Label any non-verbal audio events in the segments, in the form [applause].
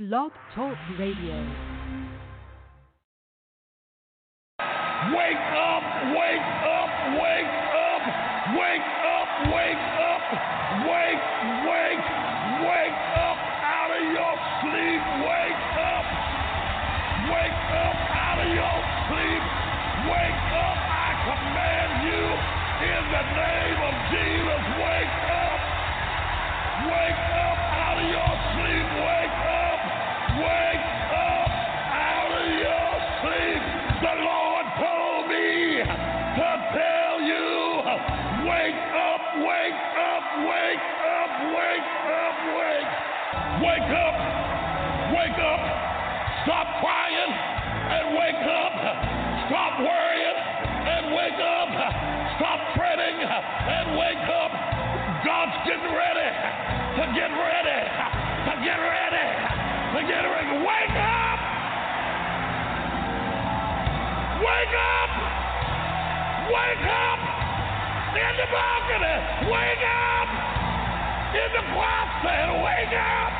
Blog Talk Radio. Wake up, wake up, wake up, wake up, wake up, wake, wake. get ready. Get ready. Wake up. Wake up. Wake up. In the balcony. Wake up. In the choir. Wake up.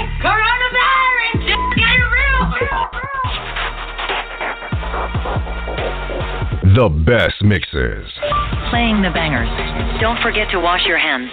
The best mixes. Playing the bangers. Don't forget to wash your hands.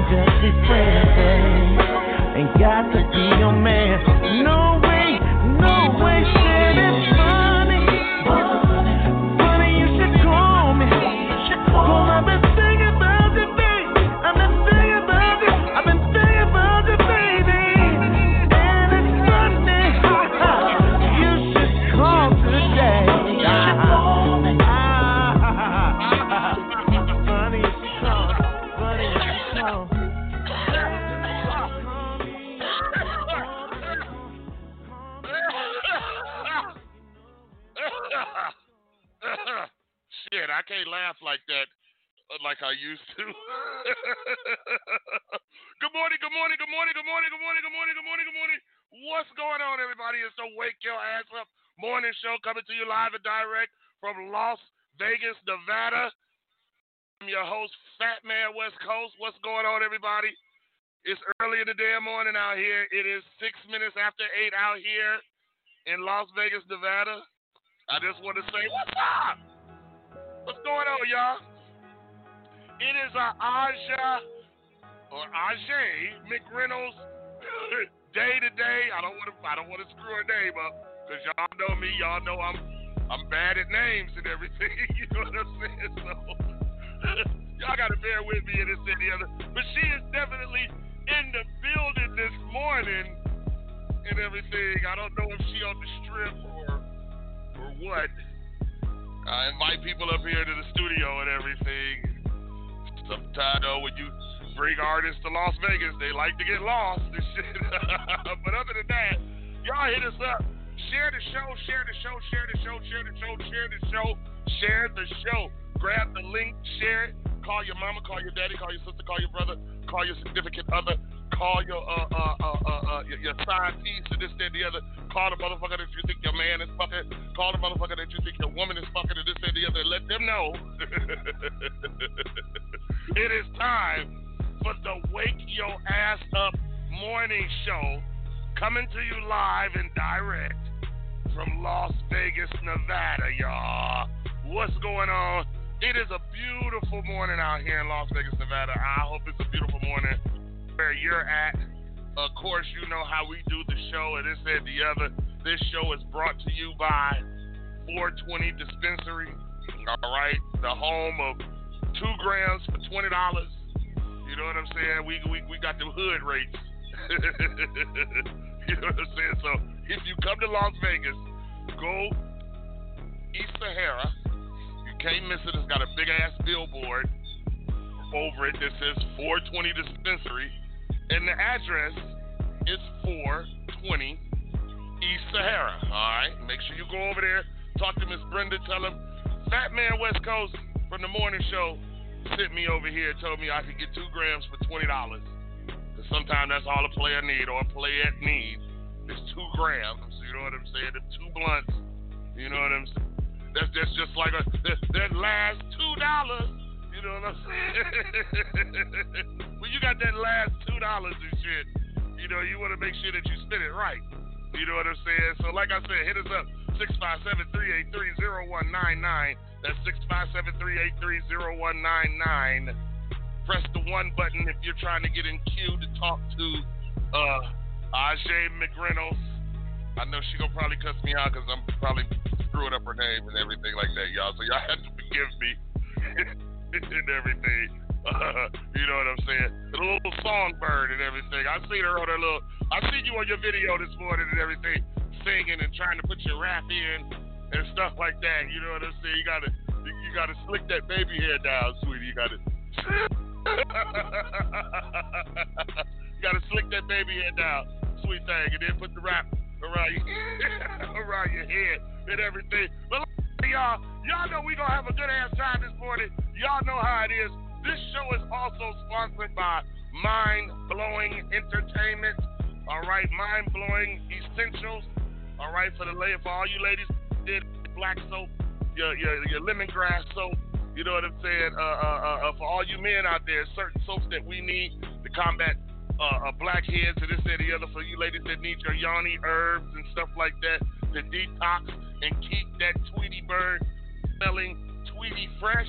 and dirty friends And God after eight out here in Las Vegas, Nevada. I just want to say, what's up? What's going on, y'all? It is a Aja or AJai McReynolds [laughs] day to day. I don't want to. I don't want to screw her name up because y'all know me. Y'all know I'm. I'm bad at names and everything. [laughs] you know what I'm saying? So [laughs] y'all got to bear with me in this and the other. But she is definitely in the building this morning and everything. I don't know if she on the strip or or what. I invite people up here to the studio and everything sometimes though when you bring artists to Las Vegas, they like to get lost and shit. [laughs] but other than that, y'all hit us up. Share the show, share the show, share the show, share the show, share the show, share the show. Grab the link, share it. Call your mama, call your daddy, call your sister, call your brother, call your significant other, call your uh uh uh uh, uh your, your side piece and this, that, and the other. Call the motherfucker that you think your man is fucking. Call the motherfucker that you think your woman is fucking and this, that, and the other. Let them know. [laughs] it is time for the Wake Your Ass Up morning show coming to you live and direct from Las Vegas, Nevada, y'all. What's going on? It is a beautiful morning out here in Las Vegas, Nevada. I hope it's a beautiful morning where you're at. Of course, you know how we do the show, and this and the other. This show is brought to you by 420 Dispensary. All right, the home of two grams for twenty dollars. You know what I'm saying? We we we got the hood rates. [laughs] you know what I'm saying? So if you come to Las Vegas, go East Sahara. Can't miss it. It's got a big ass billboard over it that says 420 Dispensary and the address is 420 East Sahara. All right, make sure you go over there, talk to Miss Brenda, tell him Fat Man West Coast from the morning show sent me over here, told me I could get two grams for twenty dollars. Cause sometimes that's all a player need or a player need is two grams. You know what I'm saying? The two blunts. You know what I'm saying? That's that's just like a that, that last two dollars you know what I'm saying? [laughs] when you got that last two dollars and shit, you know, you want to make sure that you spend it right. You know what I'm saying? So, like I said, hit us up 657-383-0199. That's 657-383-0199. Press the one button if you're trying to get in queue to talk to uh, AJai McReynolds. I know she gonna probably cuss me out because I'm probably screwing up her name and everything like that, y'all. So y'all [laughs] have to forgive me. [laughs] and everything. Uh, [laughs] you know what I'm saying? A little songbird and everything. I seen her on her little. I seen you on your video this morning and everything, singing and trying to put your rap in and stuff like that. You know what I'm saying? You gotta, you gotta slick that baby hair down, sweetie. You gotta. you gotta slick that baby hair down, sweet thing, and then put the wrap around your [laughs] around your head and everything. But y'all, y'all know we gonna have a good ass time this morning. Y'all know how it is. This show is also sponsored by Mind Blowing Entertainment. All right, Mind Blowing Essentials. All right, for the for all you ladies did black soap, your your your lemongrass soap. You know what I'm saying? Uh, uh, uh, uh, for all you men out there, certain soaps that we need to combat uh, uh, blackheads and this and the other. For you ladies that need your yoni herbs and stuff like that to detox and keep that Tweety bird smelling Tweety fresh.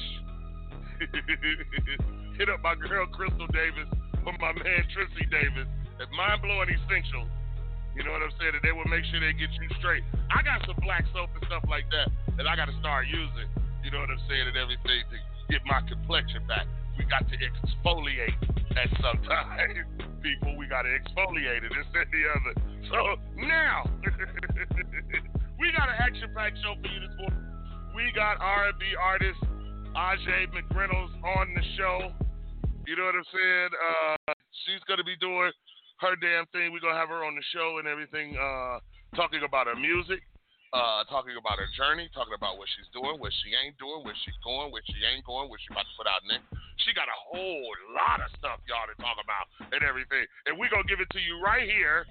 [laughs] Hit up my girl Crystal Davis or my man Trissy Davis at Mind Blowing Essentials. You know what I'm saying? And they will make sure they get you straight. I got some black soap and stuff like that that I got to start using. You know what I'm saying? And everything to get my complexion back. We got to exfoliate at some time. [laughs] People, we got to exfoliate it. This and the other. So now, [laughs] we got an action-packed show for you this morning. We got R&B artist AJai McReynolds on the show. You know what I'm saying? Uh, she's gonna be doing her damn thing. We're gonna have her on the show and everything, uh, talking about her music. Uh, talking about her journey, talking about what she's doing, what she ain't doing, where she's going, where she ain't going, what she about to put out next. She got a whole lot of stuff, y'all, to talk about and everything. And we're going to give it to you right here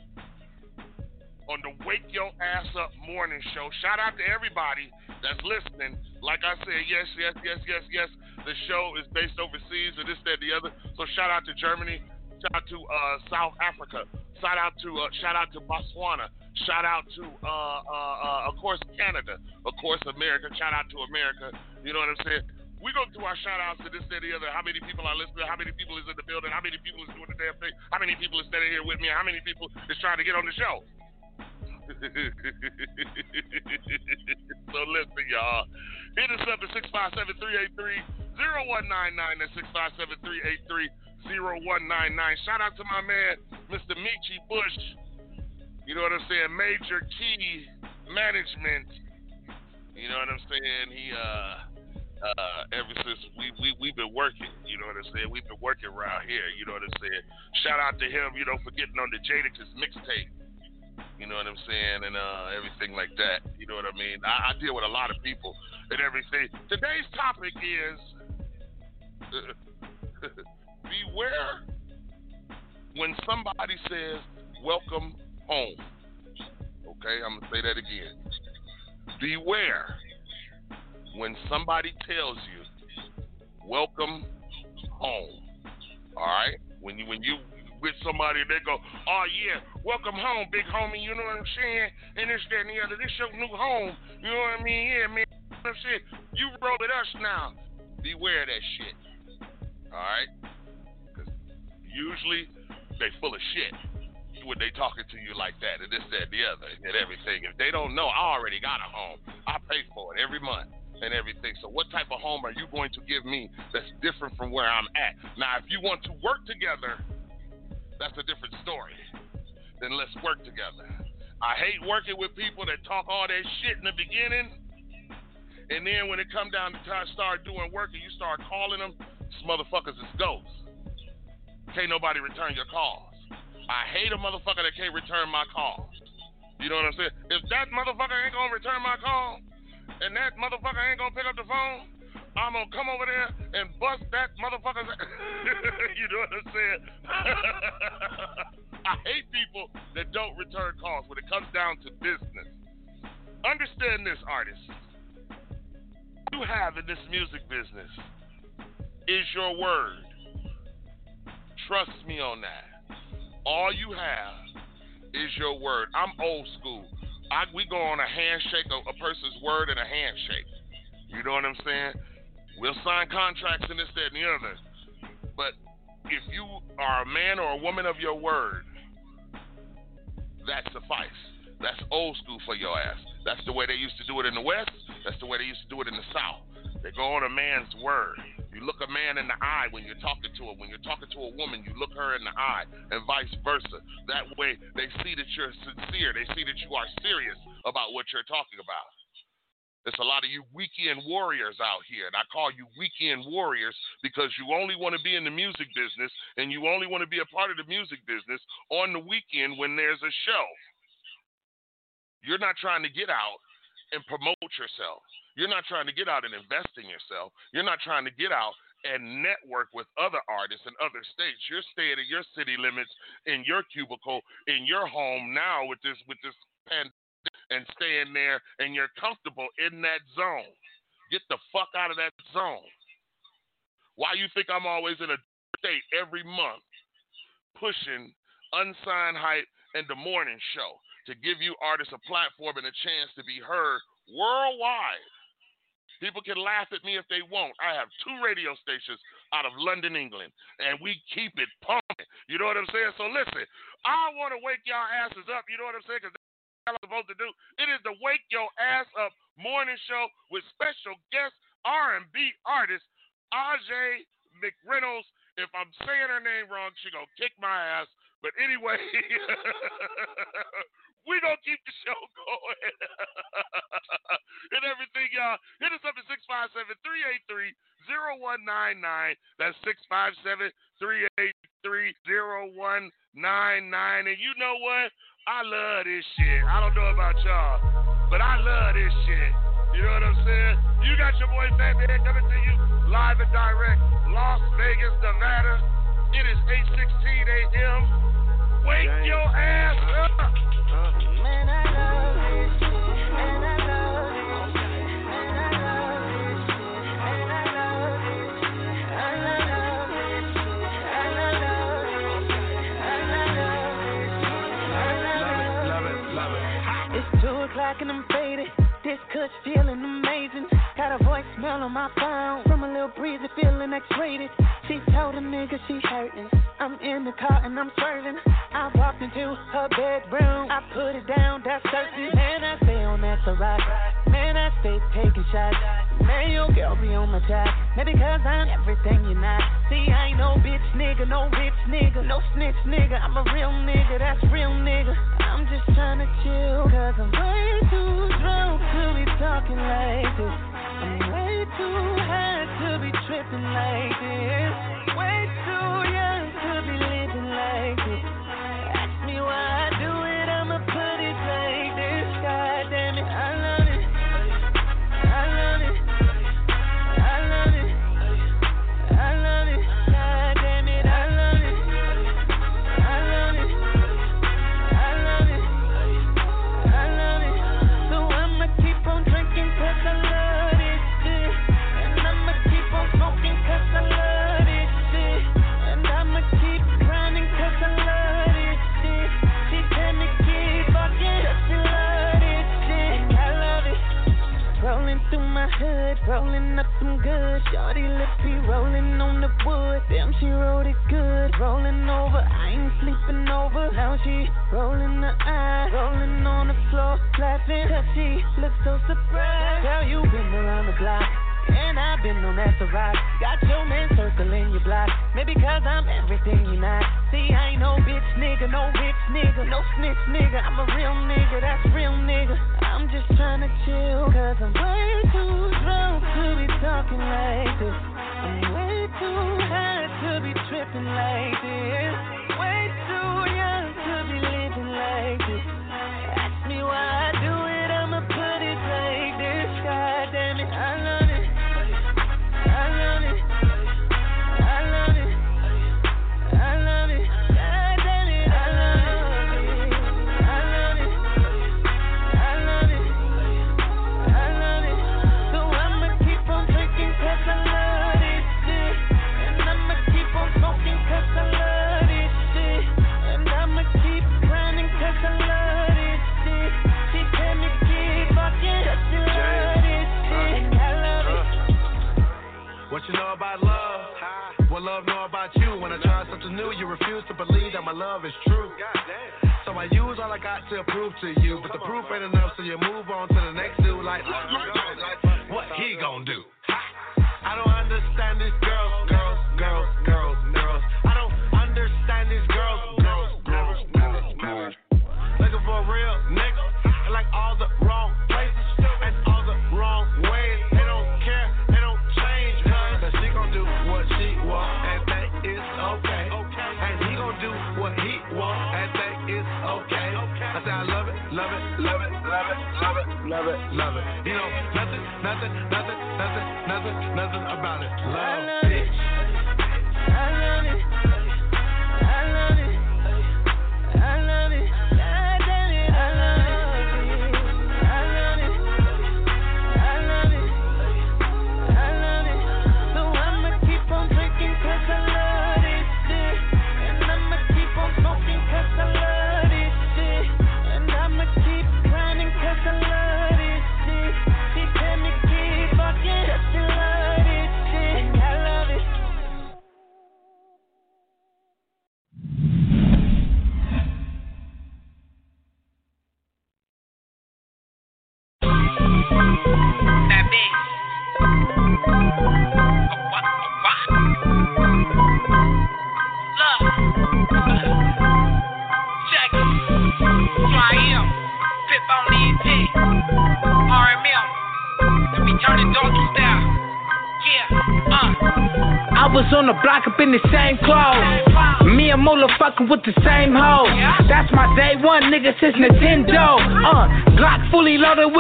on the Wake Your Ass Up Morning Show. Shout out to everybody that's listening. Like I said, yes, yes, yes, yes, yes. The show is based overseas or this, that, the other. So shout out to Germany. Shout out to uh, South Africa. Shout out to uh, shout out to Botswana. Shout out to, uh, uh, uh, of course, Canada. Of course, America. Shout out to America. You know what I'm saying? We go through our shout outs to this, that, the other. How many people are listening? How many people is in the building? How many people is doing the damn thing? How many people is standing here with me? How many people is trying to get on the show? [laughs] so listen, y'all. Hit us up at 657-383-0199. That's 657-383-0199. Shout out to my man, Mr. Michi Bush. You know what I'm saying? Major Key Management. You know what I'm saying? He uh uh ever since we we we've been working, you know what I'm saying? We've been working around here, you know what I'm saying? Shout out to him, you know, for getting on the Jadakiss mixtape. You know what I'm saying? And uh everything like that. You know what I mean? I, I deal with a lot of people and everything. Today's topic is [laughs] beware when somebody says welcome home. Okay, I'm gonna say that again. Beware when somebody tells you, "Welcome home." All right, when you when you with somebody, they go, "Oh yeah, welcome home, big homie." You know what I'm saying? And this, that, and the other. This your new home. You know what I mean? Yeah, man. You know what I'm saying? You roll with us now. Beware of that shit. All right? Usually they full of shit when they talking to you like that and this, that, and the other, and everything. If they don't know, I already got a home. I pay for it every month and everything. So what type of home are you going to give me that's different from where I'm at? Now, if you want to work together, that's a different story. Then let's work together. I hate working with people that talk all that shit in the beginning, and then when it come down to time start doing work and you start calling them, these motherfuckers is ghosts. Can't nobody return your calls. I hate a motherfucker that can't return my calls. You know what I'm saying? If that motherfucker ain't gonna return my call, and that motherfucker ain't gonna pick up the phone, I'm gonna come over there and bust that motherfucker's. [laughs] you know what I'm saying? [laughs] I hate people that don't return calls when it comes down to business. Understand this, artist. You have in this music business is your word. Trust me on that. All you have is your word. I'm old school. I, we go on a handshake, a, a person's word and a handshake. You know what I'm saying? We'll sign contracts and this, that, and the other. But if you are a man or a woman of your word, that suffice. That's old school for your ass. That's the way they used to do it in the West. That's the way they used to do it in the South. They go on a man's word. You look a man in the eye when you're talking to him. When you're talking to a woman, you look her in the eye, and vice versa. That way, they see that you're sincere. They see that you are serious about what you're talking about. There's a lot of you weekend warriors out here, and I call you weekend warriors because you only want to be in the music business and you only want to be a part of the music business on the weekend when there's a show. You're not trying to get out and promote yourself. You're not trying to get out and invest in yourself. You're not trying to get out and network with other artists in other states. You're staying in your city limits, in your cubicle, in your home now with this with this pandemic, and staying there, and you're comfortable in that zone. Get the fuck out of that zone. Why you think I'm always in a state every month pushing unsigned hype and the morning show to give you artists a platform and a chance to be heard worldwide. People can laugh at me if they want. I have two radio stations out of London, England, and we keep it pumping. You know what I'm saying? So listen, I want to wake y'all asses up. You know what I'm saying? Because that's what I'm supposed to do. It is the Wake Your Ass Up morning show with special guest R&B artist AJai McReynolds. If I'm saying her name wrong, she gonna kick my ass. But anyway, [laughs] we gonna keep the show going. [laughs] and everything, y'all. Hit us up at 657-383-0199. That's 657-383-0199. And you know what? I love this shit. I don't know about y'all, but I love this shit. You know what I'm saying? You got your boy Fat Man coming to you live and direct, Las Vegas, Nevada. It is 8:16 a.m. Wake Dang. your ass up. Them faded. This cush feeling amazing. Got a Smell on my phone from a little breezy, feeling X-rated. She told a nigga she hurting. I'm in the car and I'm swerving. I walked into her bedroom. I put it down, that's certain. Man, I stay on that to. Man, I stay taking shots. Man, your girl be on my track. Maybe cause I'm everything you're not. See, I ain't no bitch nigga, no rich nigga, no snitch nigga. I'm a real nigga, that's real nigga. I'm just trying to chill, cause I'm way too drunk to be talking like this. I'm way we two had to be tripping like this.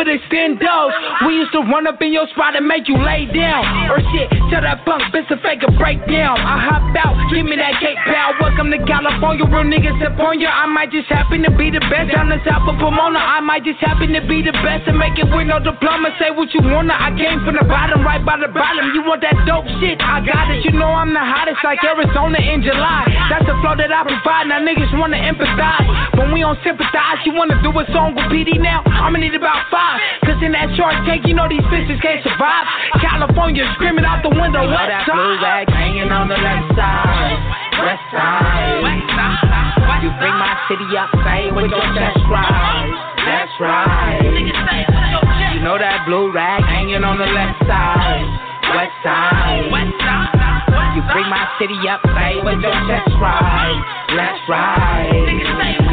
Fully loaded with run up in your spot and make you lay down. Or shit, tell that punk bitch to fake a breakdown. I hop out, give me that cake pal. Welcome to California, real niggas upon you. I might just happen to be the best down the south of Pomona. I might just happen to be the best and make it with no diploma. Say what you wanna. I came from the bottom, right by the bottom. You want that dope shit? I got it. You know I'm the hottest like Arizona in July. That's the flow that I provide. Now niggas wanna empathize. When we don't sympathize, you wanna do a song with PD now? I'ma need about five. Cause in that short take, you know these bitches can't survive. California screaming out the window. You know West that blue rag hanging on the left side, west side. You bring my city up, say with your chest right. That's right. You know that blue rag hanging on the left side, west side. You bring my city up, say with your chest right. That's right.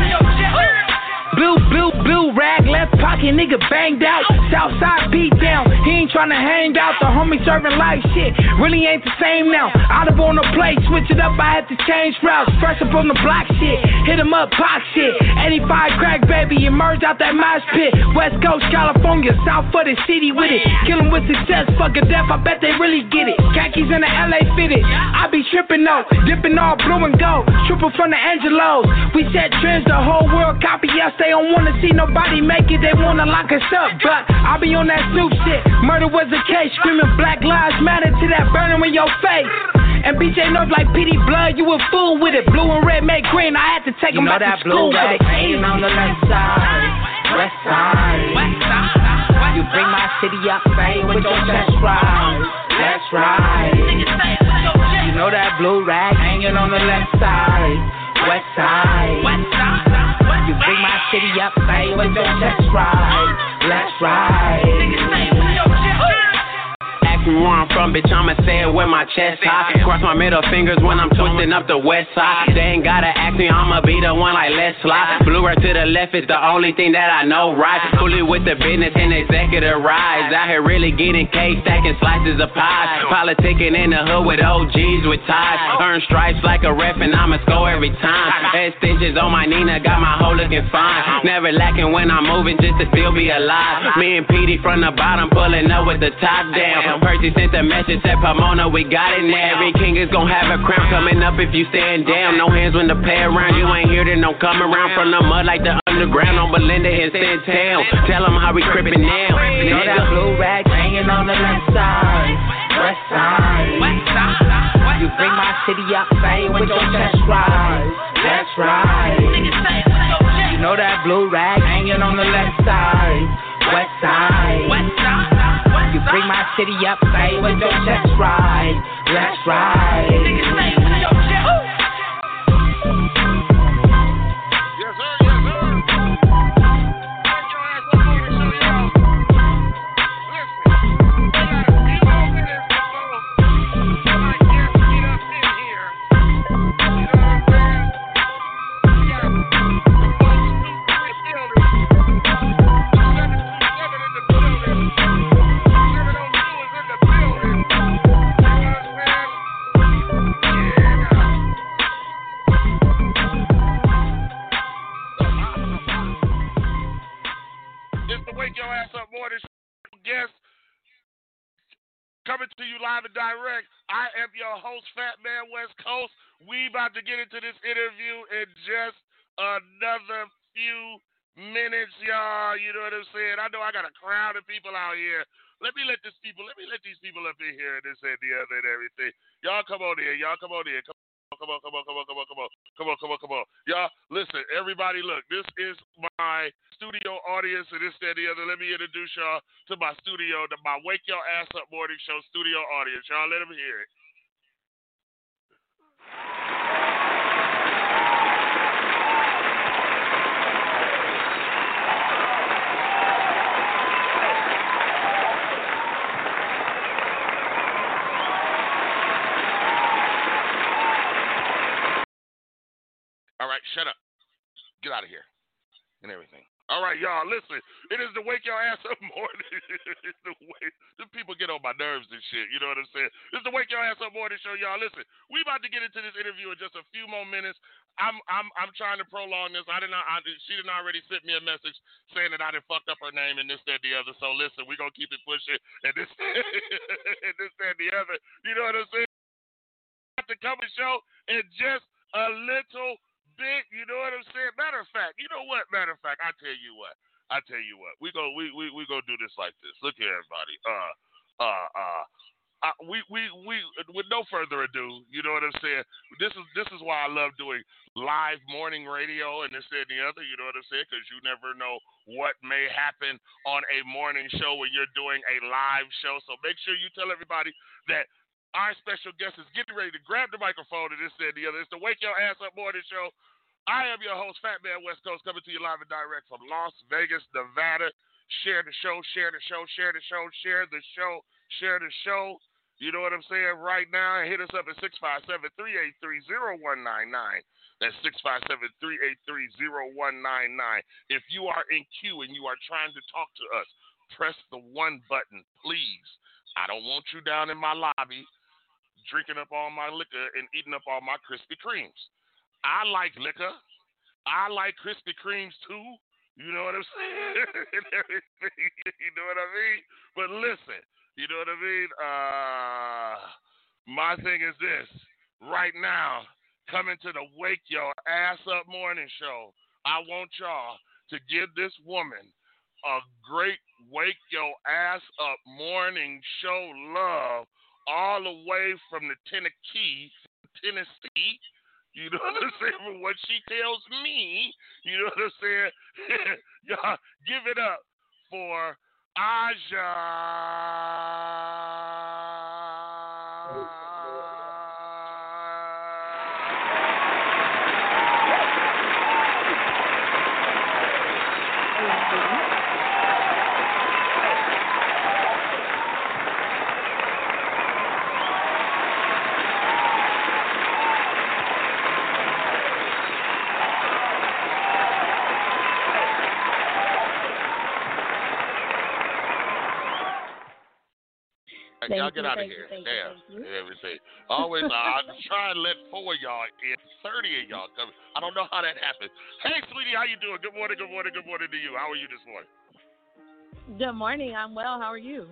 Blue, blue, blue rag, left pocket, nigga banged out. Southside beat down, he ain't tryna hang out. The homie serving life shit, really ain't the same now. Out of on the plate, switch it up, I had to change routes. Fresh up on the block shit, hit him up, pop shit. 85 crack baby, emerge out that mosh pit. West Coast, California, south of the city with it. Kill 'em with success, fuck a death, I bet they really get it. Khakis in the LA fitted, I be tripping though, dipping all blue and gold. Triple from the Angelos, we set trends, the whole world copy us. They don't wanna see nobody make it, they wanna lock us up. But I be on that Snoop shit. Murder was a case, screaming Black Lives Matter to that burning in your face. And BJ knows like PD blood, you a fool with it. Blue and red make green, I had to take You him know that to school blue with it. hanging on the left side, west side. You bring my city up, say with your chest right. That's right. You know that blue rag hanging on the left side, west side. You bring my city up, say with your chest right. That's right. Where I'm from, bitch, I'ma say it with my chest high. Cross my middle fingers when I'm twisting up the west side. They ain't gotta ask me, I'ma be the one like let's slide. Blue right to the left is the only thing that I know right. Fully with the business and executive rise. Out here really getting cake, stacking slices of pie. Politicking in the hood with OGs with ties. Earn stripes like a ref and I'ma score every time. Head stitches on my Nina, got my hoe looking fine. Never lacking when I'm moving just to still be alive. Me and Petey from the bottom pulling up with the top down. Percy sent a message at Pomona, we got it now. Every king is gonna have a crown coming up if you stand down. No hands when the pay around. You ain't here, then don't come around from the mud like the underground on Belinda and Town. Tell them how we crippin' now. You know that blue rag hanging on the left side, west side. You bring my city up, say with your chest right. That's right. You know that blue rag hanging on the left side, west side. You bring my city up, say with your chest right. That's right. It's Guest coming to you live and direct. I am your host, Fat Man West Coast. We about to get into this interview in just another few minutes, y'all. You know what I'm saying? I know I got a crowd of people out here. Let me let this people, let me let these people up in here and this and the other and everything. Y'all come on in. Y'all come on in. Come Come on, come on, come on, come on, come on, come on, come on, come on. Y'all, listen, everybody, look, this is my studio audience and this, that, and the other. Let me introduce y'all to my studio, to my Wake Your Ass Up Morning Show studio audience. Y'all let them hear it. All right, shut up. Get out of here. And everything. All right, y'all, listen. It is the wake your ass up [laughs] morning. it's the way the people get on my nerves and shit. You know what I'm saying? It's the wake your ass up morning show, y'all. Listen, we about to get into this interview in just a few more minutes. I'm I'm I'm trying to prolong this. I did not. I, she didn't already sent me a message saying that I didn't fucked up her name and this that the other. So listen, we gonna keep it pushing and this [laughs] and this that the other. You know what I'm saying? To and show in just a little bit. You know what I'm saying? Matter of fact, you know what? Matter of fact, I tell you what. I tell you what. We go. We we we go do this like this. Look here, everybody. Uh, uh, uh. Uh, we, we, we, with no further ado, you know what I'm saying. This is this is why I love doing live morning radio and this and the other. You know what I'm saying? Because you never know what may happen on a morning show when you're doing a live show. So make sure you tell everybody that our special guest is getting ready to grab the microphone and this and the other. It's the Wake Your Ass Up Morning Show. I am your host, Fat Man West Coast, coming to you live and direct from Las Vegas, Nevada. Share the show, share the show, share the show, share the show, share the show. You know what I'm saying? Right now, hit us up at 657 383 0199. That's 657 383 0199. If you are in queue and you are trying to talk to us, press the one button, please. I don't want you down in my lobby drinking up all my liquor and eating up all my Krispy Kremes. I like liquor. I like Krispy Kremes too. You know what I'm [laughs] saying? [laughs] You know what I mean? But listen, you know what I mean? Uh, my thing is this. Right now, coming to the Wake Your Ass Up Morning Show, I want y'all to give this woman a great Wake Your Ass Up Morning Show love all the way from the Tennessee, Tennessee. You know what I'm saying? From what she tells me, you know what I'm saying? [laughs] Y'all give it up for Aja. Thank y'all you, get out of here. you, you, Damn. you. Everything. Always, I try and let four of y'all in. 30 of y'all come. I don't know how that happens. Hey, sweetie, how you doing? Good morning, good morning, good morning to you. How are you this morning? Good morning. I'm well. How are you?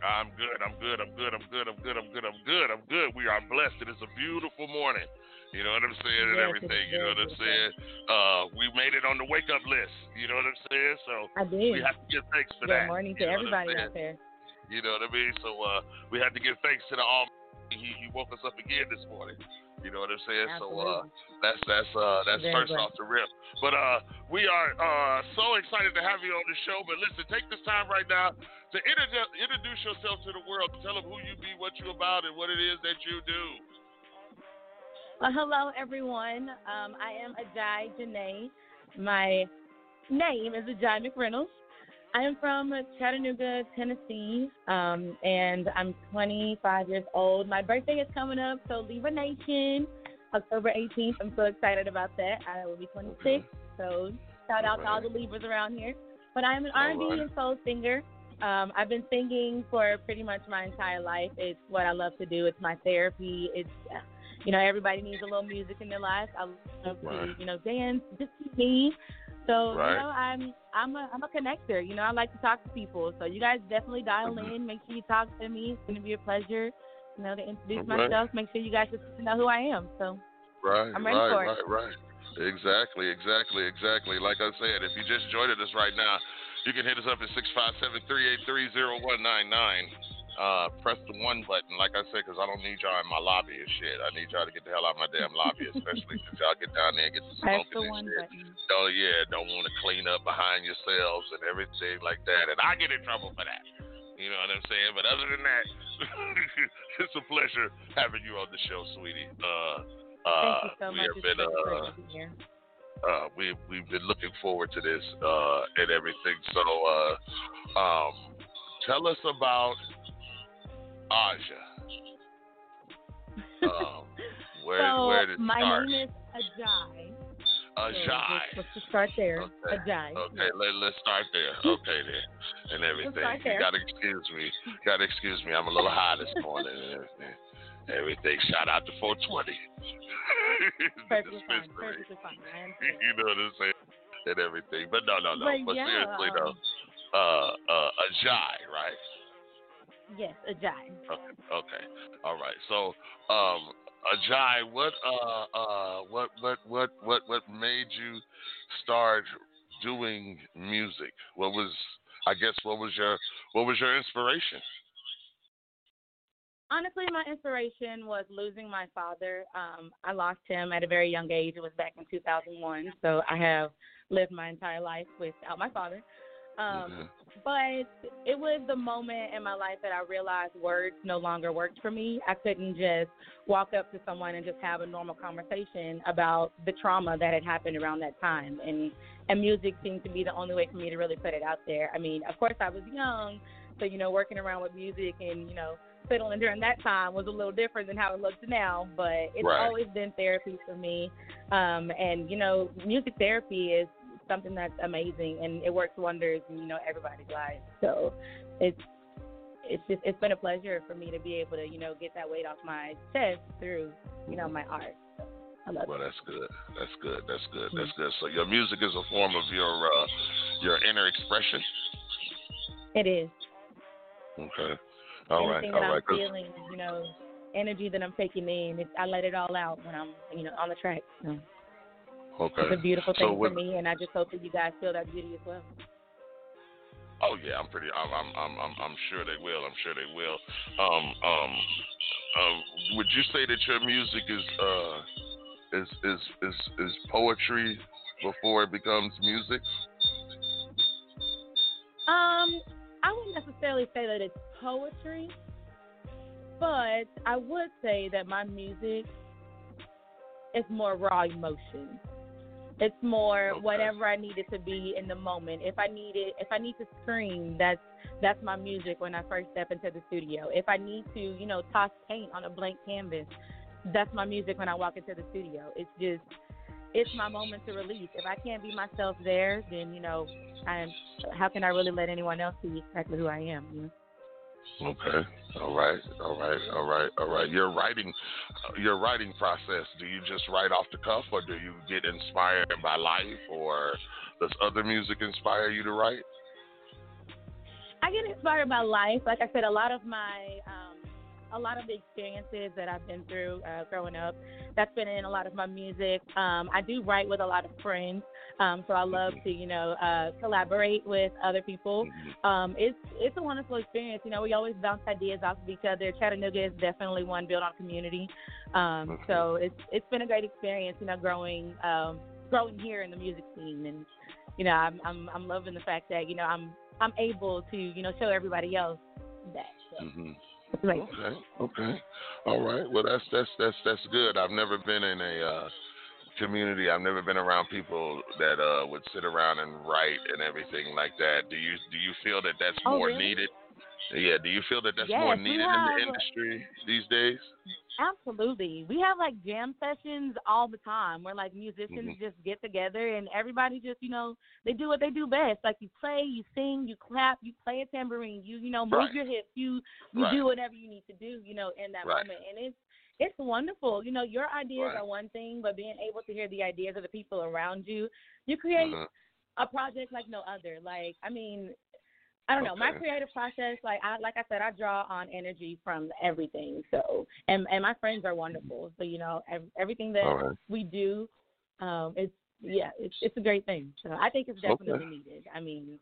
I'm good. I'm good. I'm good. I'm good. I'm good. I'm good. I'm good. I'm good. We are blessed. It is a beautiful morning. You know what I'm saying? And Yes, everything. You know what I'm saying? Uh, we made it on the wake up list. You know what I'm saying? So I did. we have to give thanks for Good that. Good morning You to know what I'm everybody out there. You know what I mean? So uh, we had to give thanks to the Almighty. He, he woke us up again this morning. You know what I'm saying? So uh, that's that's uh, that's Very first blessed. off the rip. But uh, we are uh, so excited to have you on the show. But listen, take this time right now to introdu- introduce yourself to the world. Tell them who you be, what you about, and what it is that you do. Well, hello, everyone. Um, I am AJai Janae. My name is AJai McReynolds. I am from Chattanooga, Tennessee, um, and I'm 25 years old. My birthday is coming up, so Libra Nation, October 18th. I'm so excited about that. I will be 26, so shout out to all the Libras around here. But I'm an R&B Alright. and soul singer. Um, I've been singing for pretty much my entire life. It's what I love to do. It's my therapy. It's you know, everybody needs a little music in their life. I love Right. to, you know, dance, just me. So, Right. you know, I'm I'm a I'm a connector. You know, I like to talk to people. So you guys definitely dial Mm-hmm. in. Make sure you talk to me. It's gonna be a pleasure, you know, to introduce Right. myself. Make sure you guys just know who I am. So Right, I'm ready right, for it. right, right. Exactly, exactly, exactly. Like I said, if you just joined us right now, you can hit us up at 657-383-0199. Uh, press the one button, like I said, because I don't need y'all in my lobby and shit. I need y'all to get the hell out of my damn lobby, especially if y'all get down there and get press smoking the and shit. button. Oh yeah, don't want to clean up behind yourselves and everything like that. And I get in trouble for that. You know what I'm saying? But other than that, [laughs] it's a pleasure having you on the show, sweetie. Uh, uh, Thank you so we much. have been uh, pleasure to be here. uh, we we've been looking forward to this uh, and everything. So, uh, um, tell us about Aja. [laughs] Um, where so where did my start? name is AJai. AJai. Let's just start there. Okay. AJai. Okay, let, let's start there. [laughs] Okay, then. And everything. You gotta excuse me. Gotta excuse me. I'm a little high this morning and everything. Everything. Shout out to 420. [laughs] Perfectly fine. Perfectly fine. You know what I'm saying? And everything. But no, no, no. But But, yeah, seriously um, though, uh, uh, AJai, right? Yes, AJai. Okay. Okay. All right. So, um, AJai, what, uh, uh, what, what, what, what, what made you start doing music? What was, I guess, what was your, what was your inspiration? Honestly, my inspiration was losing my father. Um, I lost him at a very young age. It was back in 2001. So I have lived my entire life without my father. Um, But it was the moment in my life that I realized words no longer worked for me. I couldn't just walk up to someone and just have a normal conversation about the trauma that had happened around that time. And and music seemed to be the only way for me to really put it out there. I mean, of course I was young, so you know, working around with music and you know, fiddling during that time was a little different than how it looks now. But it's Right. always been therapy for me. Um, and you know, music therapy is something that's amazing and it works wonders in you know everybody's lives. So it's it's just it's been a pleasure for me to be able to you know get that weight off my chest through you know my art. So I love Well, it. that's good. That's good. That's good. That's good. So your music is a form of your, uh, your inner expression. It is. Okay. All right. Anything All that. I'm feeling, you know, energy that I'm taking in, it, I let it all out when I'm you know on the track. So Okay. it's a beautiful So thing with- for me, and I just hope that you guys feel that beauty as well. Oh yeah, I'm pretty. I'm. I'm. I'm. I'm, I'm sure they will. I'm sure they will. Um. Um. Um. Would you say that your music is uh is is is is poetry before it becomes music? Um, I wouldn't necessarily say that it's poetry, but I would say that my music is more raw emotion. It's more whatever I need it to be in the moment. If I need it, if I need to scream, that's that's my music when I first step into the studio. If I need to, you know, toss paint on a blank canvas, that's my music when I walk into the studio. It's just it's my moment to release. If I can't be myself there, then you know, I'm. How can I really let anyone else see exactly who I am? You know? Okay. All right. All right. All right. All right. Your writing, your writing process. Do you just write off the cuff, or do you get inspired by life, or does other music inspire you to write? I get inspired by life. Like I said, a lot of my, um, a lot of the experiences that I've been through uh, growing up, that's been in a lot of my music. Um, I do write with a lot of friends, um, so I love to, you know, uh, collaborate with other people. Um, it's it's a wonderful experience. You know, we always bounce ideas off of each other. Chattanooga is definitely one built on community. Um, so it's it's been a great experience. You know, growing um, growing here in the music scene, and you know, I'm I'm I'm loving the fact that you know I'm I'm able to you know show everybody else that. So. hmm It's. Okay. Okay. All right. Well, that's that's that's that's good. I've never been in a uh, community. I've never been around people that uh, would sit around and write and everything like that. Do you do you feel that that's Oh, more really? needed? Yeah. Do you feel that that's Yes, more needed in the industry these days? Absolutely. We have like jam sessions all the time where like musicians Mhm. just get together and everybody just, you know, they do what they do best. Like you play, you sing, you clap, you play a tambourine, you, you know, move Right. your hips, you you Right. do whatever you need to do, you know, in that Right. moment. And it's it's wonderful. You know, your ideas Right. are one thing, but being able to hear the ideas of the people around you, you create Uh-huh. a project like no other. Like, I mean, I don't know. My creative process, like I like I said, I draw on energy from everything. So, and and my friends are wonderful. So you know, ev- everything that right. we do, um, it's yeah, it's it's a great thing. So I think it's definitely Okay. needed. I mean,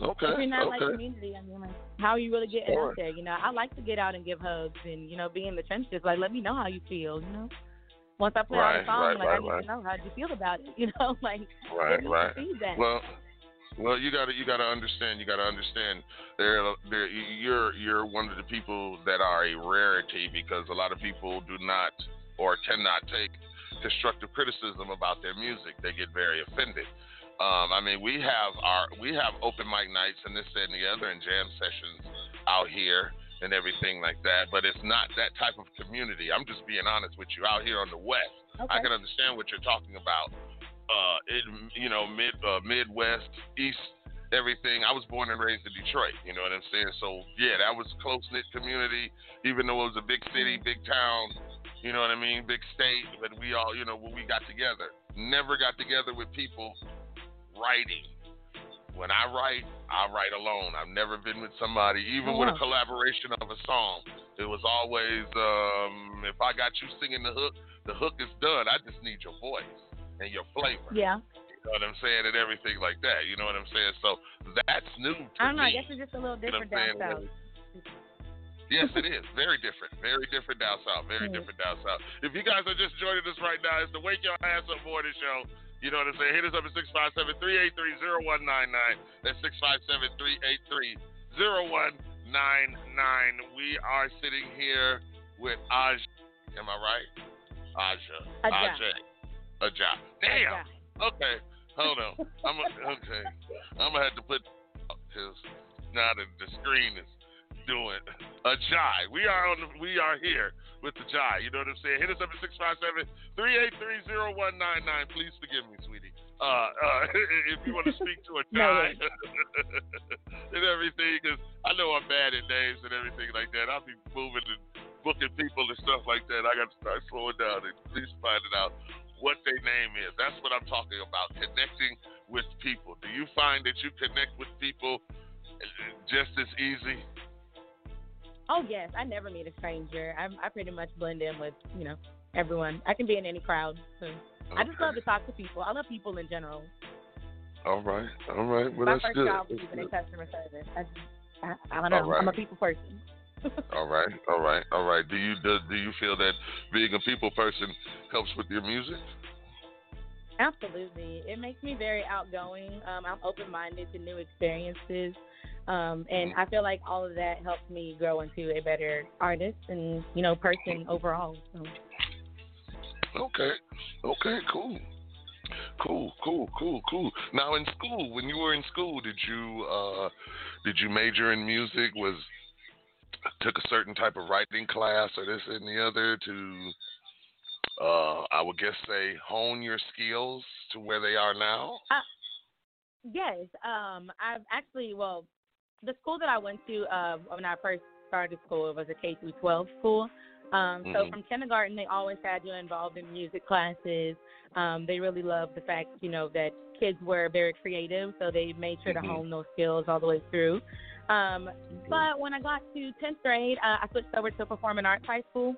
Okay. if you're not like okay. community, I mean, like, how are you really getting Sure. out there? You know, I like to get out and give hugs and you know be in the trenches. Like, let me know how you feel. You know, once I play out Right, the song, right, like right, I need right. to know how you feel about it. [laughs] You know, like Right, right. feedback. Well, well, you got to you got to understand. You got to understand. There, there. You're you're one of the people that are a rarity because a lot of people do not or cannot take constructive criticism about their music. They get very offended. Um, I mean, we have our we have open mic nights and this that, and the other and jam sessions out here and everything like that. But it's not that type of community. I'm just being honest with you. Out here on the west, Okay. I can understand what you're talking about. Uh, it, you know, mid uh, Midwest, East, everything. I was born and raised in Detroit. You know what I'm saying? So yeah, that was close knit community. Even though it was a big city, big town. You know what I mean? Big state. But we all, you know, when we got together, never got together with people writing. When I write, I write alone. I've never been with somebody, even Oh, with a collaboration of a song. It was always, um, if I got you singing the hook, the hook is done. I just need your voice and your flavor. Yeah. You know what I'm saying? And everything like that. You know what I'm saying? So that's new to I don't know. I me. guess it's just a little You know different down south. Yes, it is. Very different. Very different down south. Very [laughs] Mhm. different down south. If you guys are just joining us right now, it's the Wake Your Ass Up Morning Show. You know what I'm saying? Hit us up at 657-383-0199. That's 657-383-0199. We are sitting here with Aj. Am I right? Aja. Aja. Aja. Aja. Damn. Okay. Hold on. I'm a, okay. I'm gonna have to put because now the, the screen is doing a jai. We are on. The, we are here with the jai. You know what I'm saying? Hit us up at 657-383-0199. Please forgive me, sweetie. Uh, uh, [laughs] if you want to speak to a [laughs] jai [laughs] and everything, because I know I'm bad at names and everything like that. I'll be moving and booking people and stuff like that. I got to start slowing down and at least finding out what their name is. That's what I'm talking about. Connecting with people. Do you find that you connect with people just as easy? Oh yes, I never meet a stranger. I I pretty much blend in with you know everyone. I can be in any crowd. So I just love to talk to people. I love people in general. All right, all right. Well, My that's first good. job was That's even in customer service. I, just, I, I don't know. Right. I'm a people person. [laughs] All right, all right, all right. Do you do, do you feel that being a people person helps with your music? Absolutely. It makes me very outgoing. Um, I'm open minded to new experiences. Um, and I feel like all of that helps me grow into a better artist and, you know, person overall. So. Okay, okay, cool. Cool, cool, cool, cool. Now in school, when you were in school, did you uh did you major in music? Was took a certain type of writing class or this and the other to uh I would guess say hone your skills to where they are now? Yes, um, I've actually, well, the school that I went to uh, when I first started school it was a K through 12 school. Um, So Mhm. from kindergarten, they always had you involved in music classes. Um, they really loved the fact, you know, that kids were very creative, so they made sure Mhm. to hone those skills all the way through. Um, but when I got to 10th grade, uh, I switched over to performing arts high school.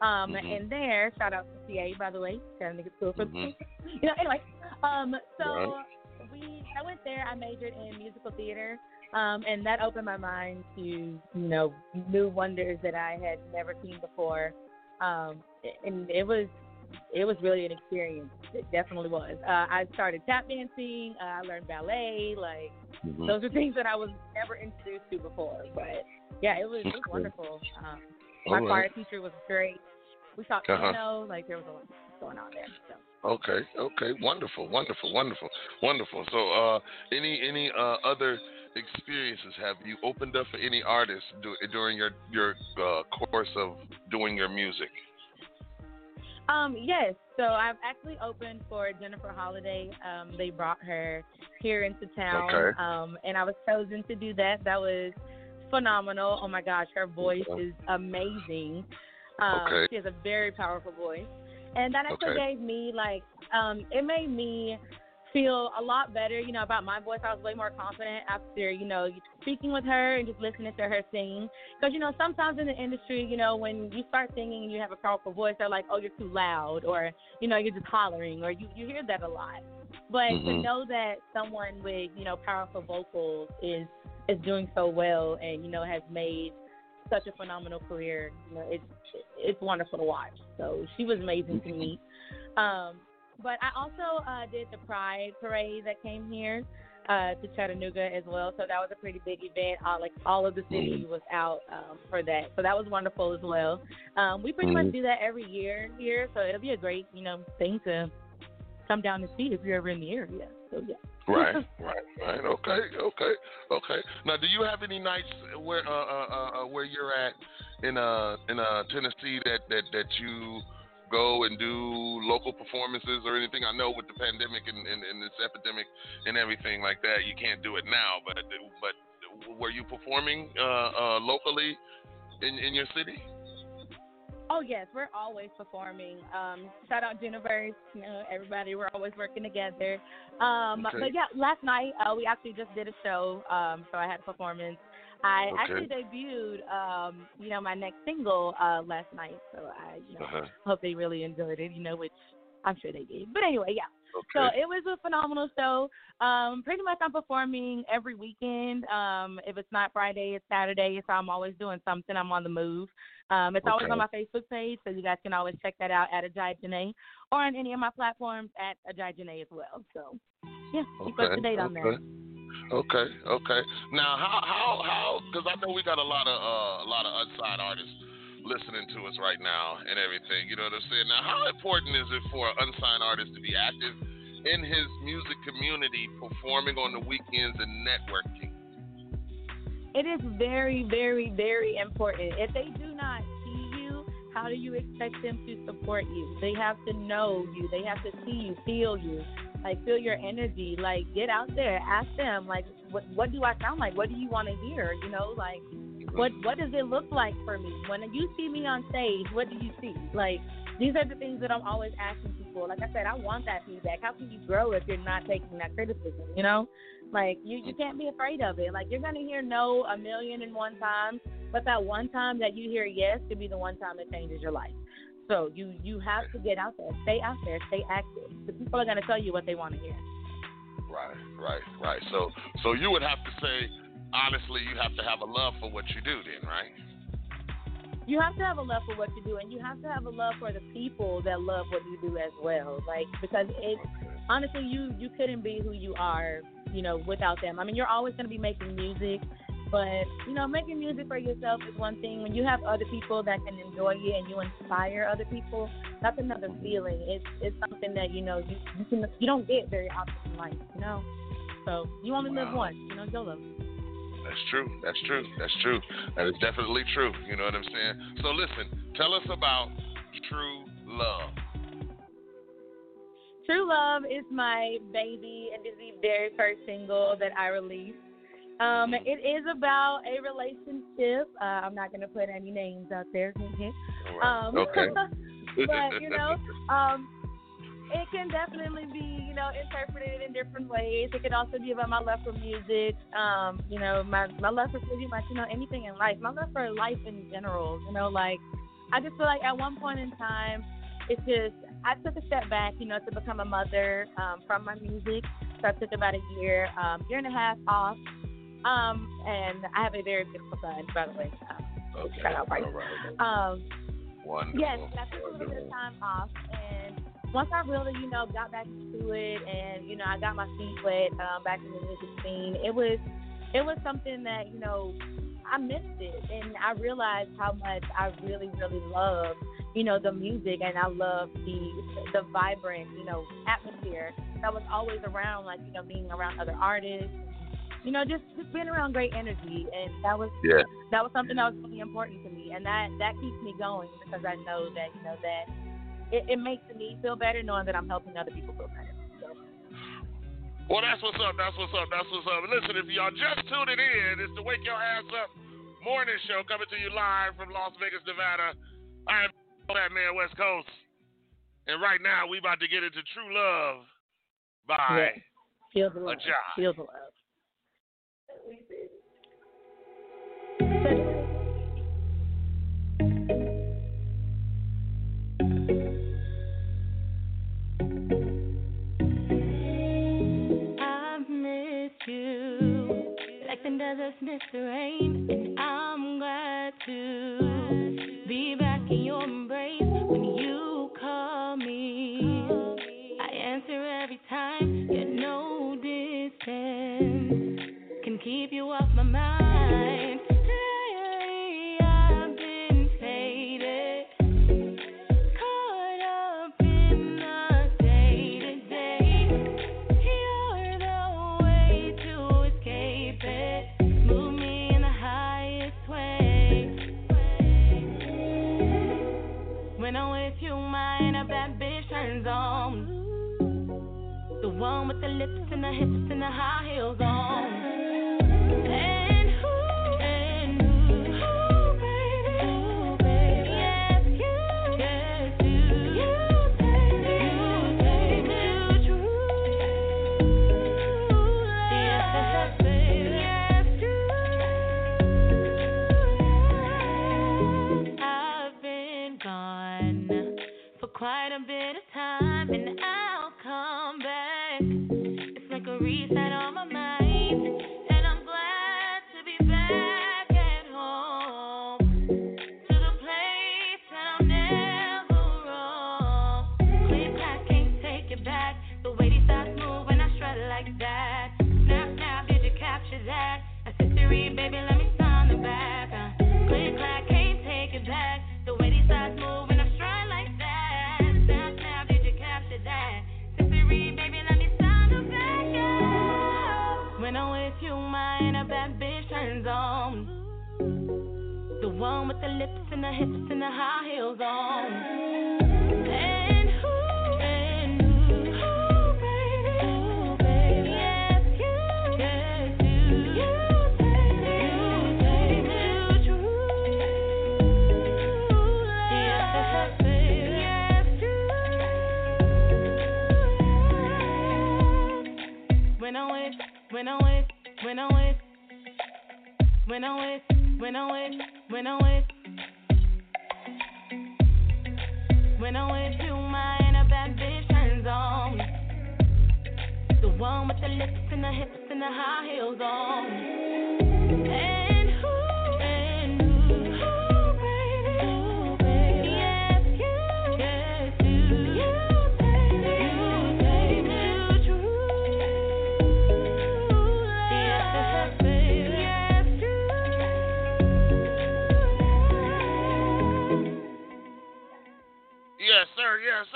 Um, Mhm. And there, shout out to CA, by the way, Chattanooga School for Mhm. [laughs] you know, anyway, um, so Right. we I went there. I majored in musical theater, um, and that opened my mind to you know new wonders that I had never seen before. Um, and it was it was really an experience. It definitely was. Uh, I started tap dancing. Uh, I learned ballet. Like Mhm. those are things that I was never introduced to before. But yeah, it was, it was wonderful. Um, my All choir teacher was great. We taught Uh-huh. piano. Like there was a lot going on there. So. Okay, okay, wonderful, wonderful, wonderful, wonderful. So, uh, any any uh, other experiences have you opened up for any artists do, during your your uh, course of doing your music? Um, yes. So I've actually opened for Jennifer Holliday. Um, they brought her here into town. Okay. Um, and I was chosen to do that. That was phenomenal. Oh my gosh, her voice is amazing. Um, Okay. She has a very powerful voice. And that actually Okay. gave me like, um, it made me feel a lot better, you know, about my voice. I was way more confident after, you know, speaking with her and just listening to her sing. Because, you know, sometimes in the industry, you know, when you start singing and you have a powerful voice, they're like, oh, you're too loud, or, you know, you're just hollering, or you, you hear that a lot. But to Mhm. know that someone with, you know, powerful vocals is is doing so well and, you know, has made such a phenomenal career, you know, it's it's wonderful to watch. So she was amazing to meet. [laughs] Um, but I also uh, did the Pride Parade that came here uh, to Chattanooga as well. So that was a pretty big event. Uh, like all of the city was out um, for that. So that was wonderful as well. Um, we pretty much Mhm. do that every year here. So it'll be a great, you know, thing to come down and see if you're ever in the area. So yeah. Right, [laughs] right, right. Okay, okay, okay. Now, do you have any nights where uh, uh, uh, uh where you're at in uh in uh Tennessee that that that you go and do local performances or anything? I know with the pandemic and, and, and this epidemic and everything like that, you can't do it now. But but were you performing uh, uh, locally in in your city? Oh yes, we're always performing. Um, shout out Universe, you know everybody. We're always working together. Um, Okay. But yeah, last night uh, we actually just did a show, um, so I had a performance. I Okay. actually debuted, um, you know, my next single uh, last night, so I you know, Uh-huh. hope they really enjoyed it. You know, which I'm sure they did. But anyway, yeah. So it was a phenomenal show. Um, pretty much I'm performing every weekend. Um, if it's not Friday, it's Saturday. So I'm always doing something. I'm on the move. Um, it's always on my Facebook page, so you guys can always check that out at AJai Janae or on any of my platforms at AJai Janae as well. So yeah, keep up to date on okay. that. Okay, okay. Now, how how how? Because I know we got a lot of uh, a lot of unsigned artists listening to us right now and everything. You know what I'm saying? Now, how important is it for an unsigned artist to be active in his music community, performing on the weekends and networking? It is very, very, very important. If they do not see you, how do you expect them to support you? They have to know you. They have to see you, feel you, like feel your energy. Like get out there, ask them, like, what what do I sound like? What do you want to hear? You know, like, what what does it look like for me when you see me on stage? What do you see? Like, these are the things that I'm always asking people. Like I said, I want that feedback. How can you grow if you're not taking that criticism? You know, like you you can't be afraid of it. Like you're gonna hear no a million and one times, but that one time that you hear yes could be the one time that changes your life. So you you have to get out there, stay out there, stay active. The people are gonna tell you what they want to hear. Right, right, right. So so you would have to say, honestly, you have to have a love for what you do, then, right? you have to have a love for what you do and you have to have a love for the people that love what you do as well like because it honestly you you couldn't be who you are you know without them i mean you're always going to be making music but you know making music for yourself is one thing when you have other people that can enjoy it and you inspire other people that's another feeling it's it's something that you know you you can you don't get very often in life you know so you only live once you know yolo That's true. That's true. That's true. That is definitely true. You know what I'm saying? So listen, tell us about True Love. True Love is my baby and is the very first single that I released. Um, it is about a relationship. Uh, I'm not going to put any names out there. um, Okay. [laughs] [laughs] but, you know, um, it can definitely be, you know, interpreted in different ways. It could also be about my love for music, um, you know, my, my love for pretty much, you know, anything in life. My love for life in general, you know, like, I just feel like at one point in time, it's just I took a step back, you know, to become a mother um, from my music. So I took about a year, um, year and a half off. Um, and I have a very beautiful son, by the way. Um, Okay. shout out, right? All right. Um, Wonderful. yes, I took a little bit of time off, and once I really, you know, got back into it, and you know, I got my feet wet um, back in the music scene. It was, it was something that you know, I missed it, and I realized how much I really, really love, you know, the music, and I love the the vibrant, you know, atmosphere that was always around, like you know, being around other artists, you know, just just being around great energy, and that was Yeah. that was something that was really important to me, and that that keeps me going because I know that you know that it, it makes me feel better knowing that I'm helping other people feel better. So, Well, that's what's up. That's what's up. That's what's up. Listen, if y'all just tuning in, it's the Wake Your Ass Up morning show coming to you live from Las Vegas, Nevada. I am that man, West Coast. And right now, we about to get into True Love by yeah. feel the love, AJai. feel the love. You like the deserts miss the rain, and I'm glad to be back in your embrace when you call me. I answer every time, yet no distance can keep you off my mind. Lips and the hips and the high heels on. The one with the lips and the hips and the high heels on. When I'm when I'm when I'm when I'm when I'm. When I'm with you, mine a bad bitch turns on. The one with the lips and the hips and the high heels on.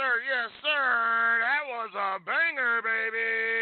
Sir. Yes, sir. Yes, sir. That was a banger, baby.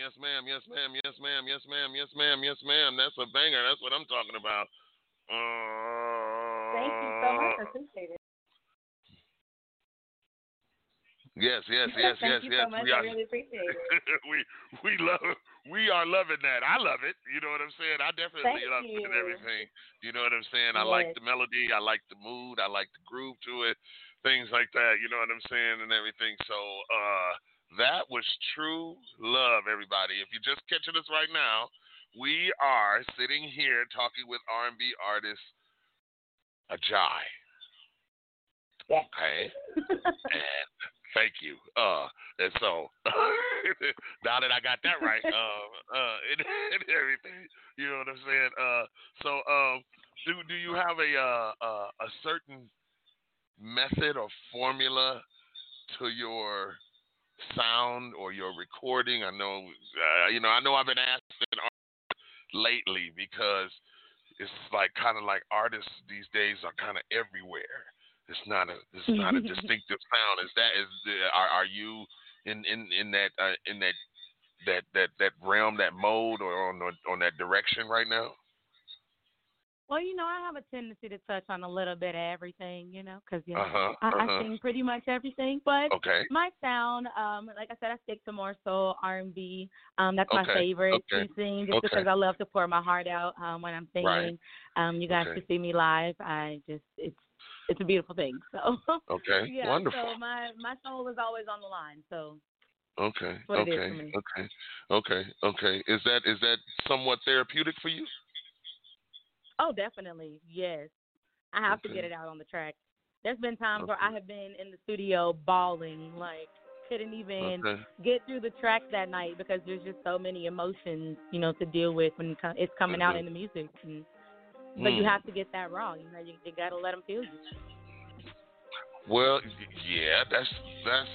Yes, ma'am. Yes, ma'am. Yes, ma'am. Yes, ma'am. Yes, ma'am. Yes, ma'am. That's a banger. That's what I'm talking about. Uh, Thank you so much. I appreciate it. Yes, yes, [laughs] yes, yes, yes. so. We I are, really appreciate it. [laughs] we we love we are loving that. I love it. You know what I'm saying? I definitely Thank love it and you. everything. You know what I'm saying? I like the melody. I like the mood. I like the groove to it. Things like that. You know what I'm saying and everything. So uh, that was true love, everybody. If you're just catching us right now, we are sitting here talking with R&B artist AJai. Yes. Okay. and thank you. Uh, and so [laughs] now that I got that right, [laughs] um, uh, [laughs] and, and everything, you know what I'm saying. Uh, so um, do do you have a uh, uh, a certain method or formula to your sound or your recording? I know, uh, you know, I know I've been asking lately because it's like kind of like artists these days are kind of everywhere. It's not a it's not a [laughs] distinctive sound. Is that is the, are are you in in in that uh, in that that that that realm that mode or on on that direction right now? Well, you know, I have a tendency to touch on a little bit of everything, you know, because yeah, Uh-huh, I, I uh-huh. sing pretty much everything. But Okay. my sound, um, like I said, I stick to more soul, R and B. Um, that's my favorite okay, to sing, just okay. because I love to pour my heart out um, when I'm singing. Right. Um, you guys Okay. should see me live. I just, it's, it's a beautiful thing. [laughs] So. Okay, yeah, wonderful. So my my soul is always on the line. So Okay. what it is okay. Okay. Okay. Okay. Is that is that somewhat therapeutic for you? Oh, definitely. Yes. I have to get it out on the track. There's been times where I have been in the studio bawling, like couldn't even Okay. get through the track that night because there's just so many emotions, you know, to deal with when it's coming out Mhm. in the music. And, but you Mm. have to get that raw. You know, you, you got to let them feel you. Well, yeah, that's that's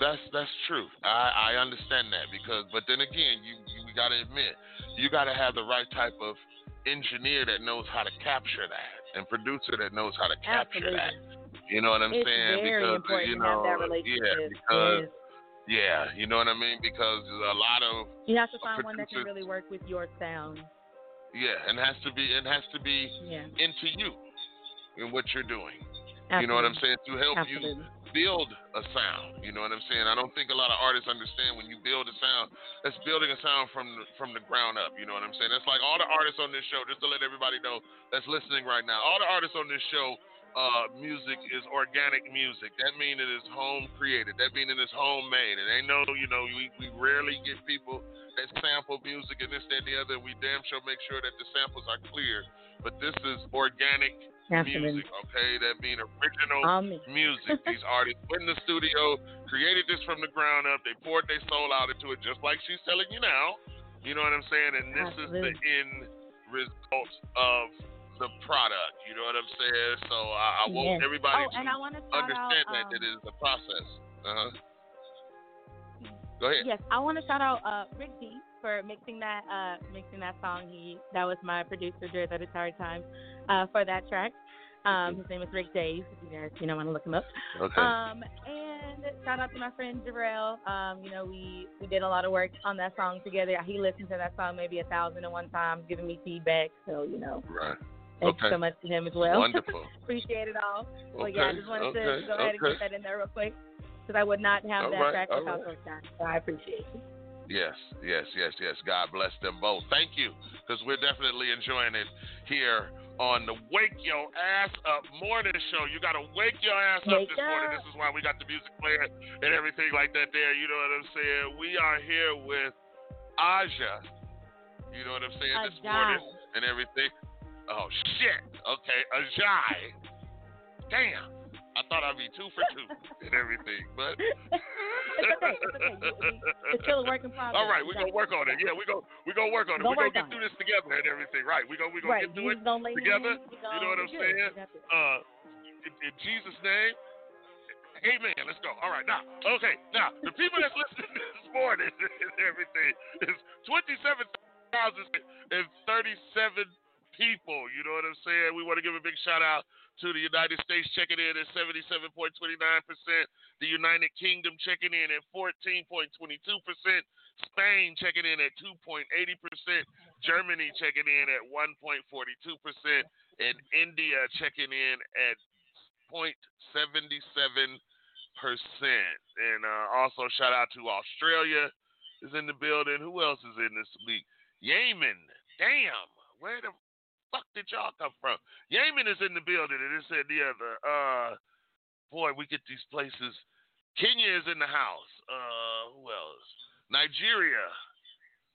That's that's true. I, I understand that because, but then again, you you got to admit, you got to have the right type of engineer that knows how to capture that and producer that knows how to capture Absolutely. that. You know what I'm It's saying? because you know, yeah, because yeah, you know what I mean? Because a lot of You have to find one that can really work with your sound. yeah, and has to be it has to be Yeah. into you and what you're doing. You know what I'm saying? To help Absolutely. you build a sound. You know what I'm saying? I don't think a lot of artists understand when you build a sound, that's building a sound from the, from the ground up. You know what I'm saying? That's like all the artists on this show, just to let everybody know that's listening right now. All the artists on this show, uh, music is organic music. That means it is home created. That means it is homemade. And they know, you know, we, we rarely get people that sample music and this, that, and the other. We damn sure make sure that the samples are clear. But this is organic Absolutely. music, okay? That mean original Amen. music. [laughs] These artists went in the studio, created this from the ground up. They poured their soul out into it, just like she's telling you now. You know what I'm saying? And this is the end result of the product. You know what I'm saying? So I, I want Yes. everybody Oh, to and I understand out, that um, it is a process. Uh huh. Go ahead. Yes, I want to shout out uh, Rick D for mixing that uh, mixing that song. He that was my producer during that entire time uh, for that track. Um, his name is Rick Days. If you guys you know want to look him up. Okay. Um, and shout out to my friend Jarrell. Um, you know we we did a lot of work on that song together. He listened to that song maybe a thousand and one times, giving me feedback. So you know. Right. Thanks Okay. so much to him as well. Wonderful. [laughs] Appreciate it all. Well, yeah, I just wanted okay, to go ahead and get that in there real quick because I would not have All that right, track without right. those guys. So I appreciate you. Yes, yes, yes, yes. God bless them both. Thank you, because we're definitely enjoying it here on the Wake Your Ass Up Morning Show. You got to wake your ass up Wake this morning. This is why we got the music playing and everything like that there. You know what I'm saying? We are here with Aja. You know what I'm saying? This morning and everything. Oh, shit. Okay, AJai. Damn. I thought I'd be two for two [laughs] and everything, but. [laughs] It's okay. It's okay. [laughs] It's still a work in progress. All right, we're gonna work on it. Yeah, we're gonna we gonna work on it. We're gonna get through this together and everything. Right. We're gonna we gonna get through it together. You know what I'm saying? Uh in, in Jesus' name. Amen. Let's go. All right, now, okay, now the people that's listening [laughs] this morning [laughs] and everything is twenty-seven thousand and thirty-seven people. You know what I'm saying? We want to give a big shout out to the United States checking in at 77.29%, the United Kingdom checking in at 14.22%, Spain checking in at 2.80%, Germany checking in at 1.42%, and India checking in at 0.77%. And uh, also shout out to Australia is in the building. Who else is in this week? Yemen. Damn. Where the fuck did y'all come from? Yemen is in the building, and this and the other. Uh, boy, we get these places. Kenya is in the house. Uh, who else? Nigeria.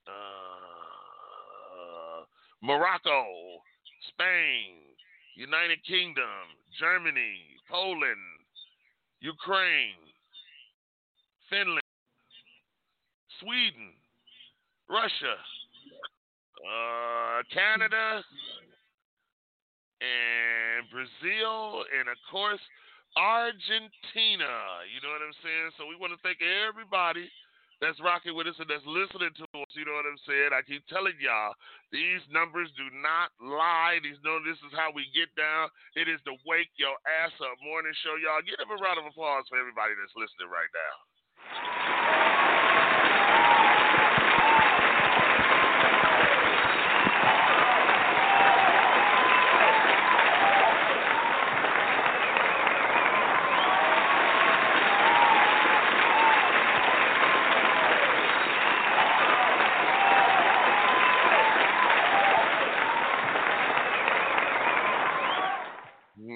Uh, Morocco. Spain. United Kingdom. Germany. Poland. Ukraine. Finland. Sweden. Russia. Uh, Canada and Brazil, and of course, Argentina. You know what I'm saying? So we want to thank everybody that's rocking with us and that's listening to us. You know what I'm saying? I keep telling y'all, these numbers do not lie. These know this is how we get down. It is the Wake Your Ass Up Morning Show, y'all. Give them a round of applause for everybody that's listening right now.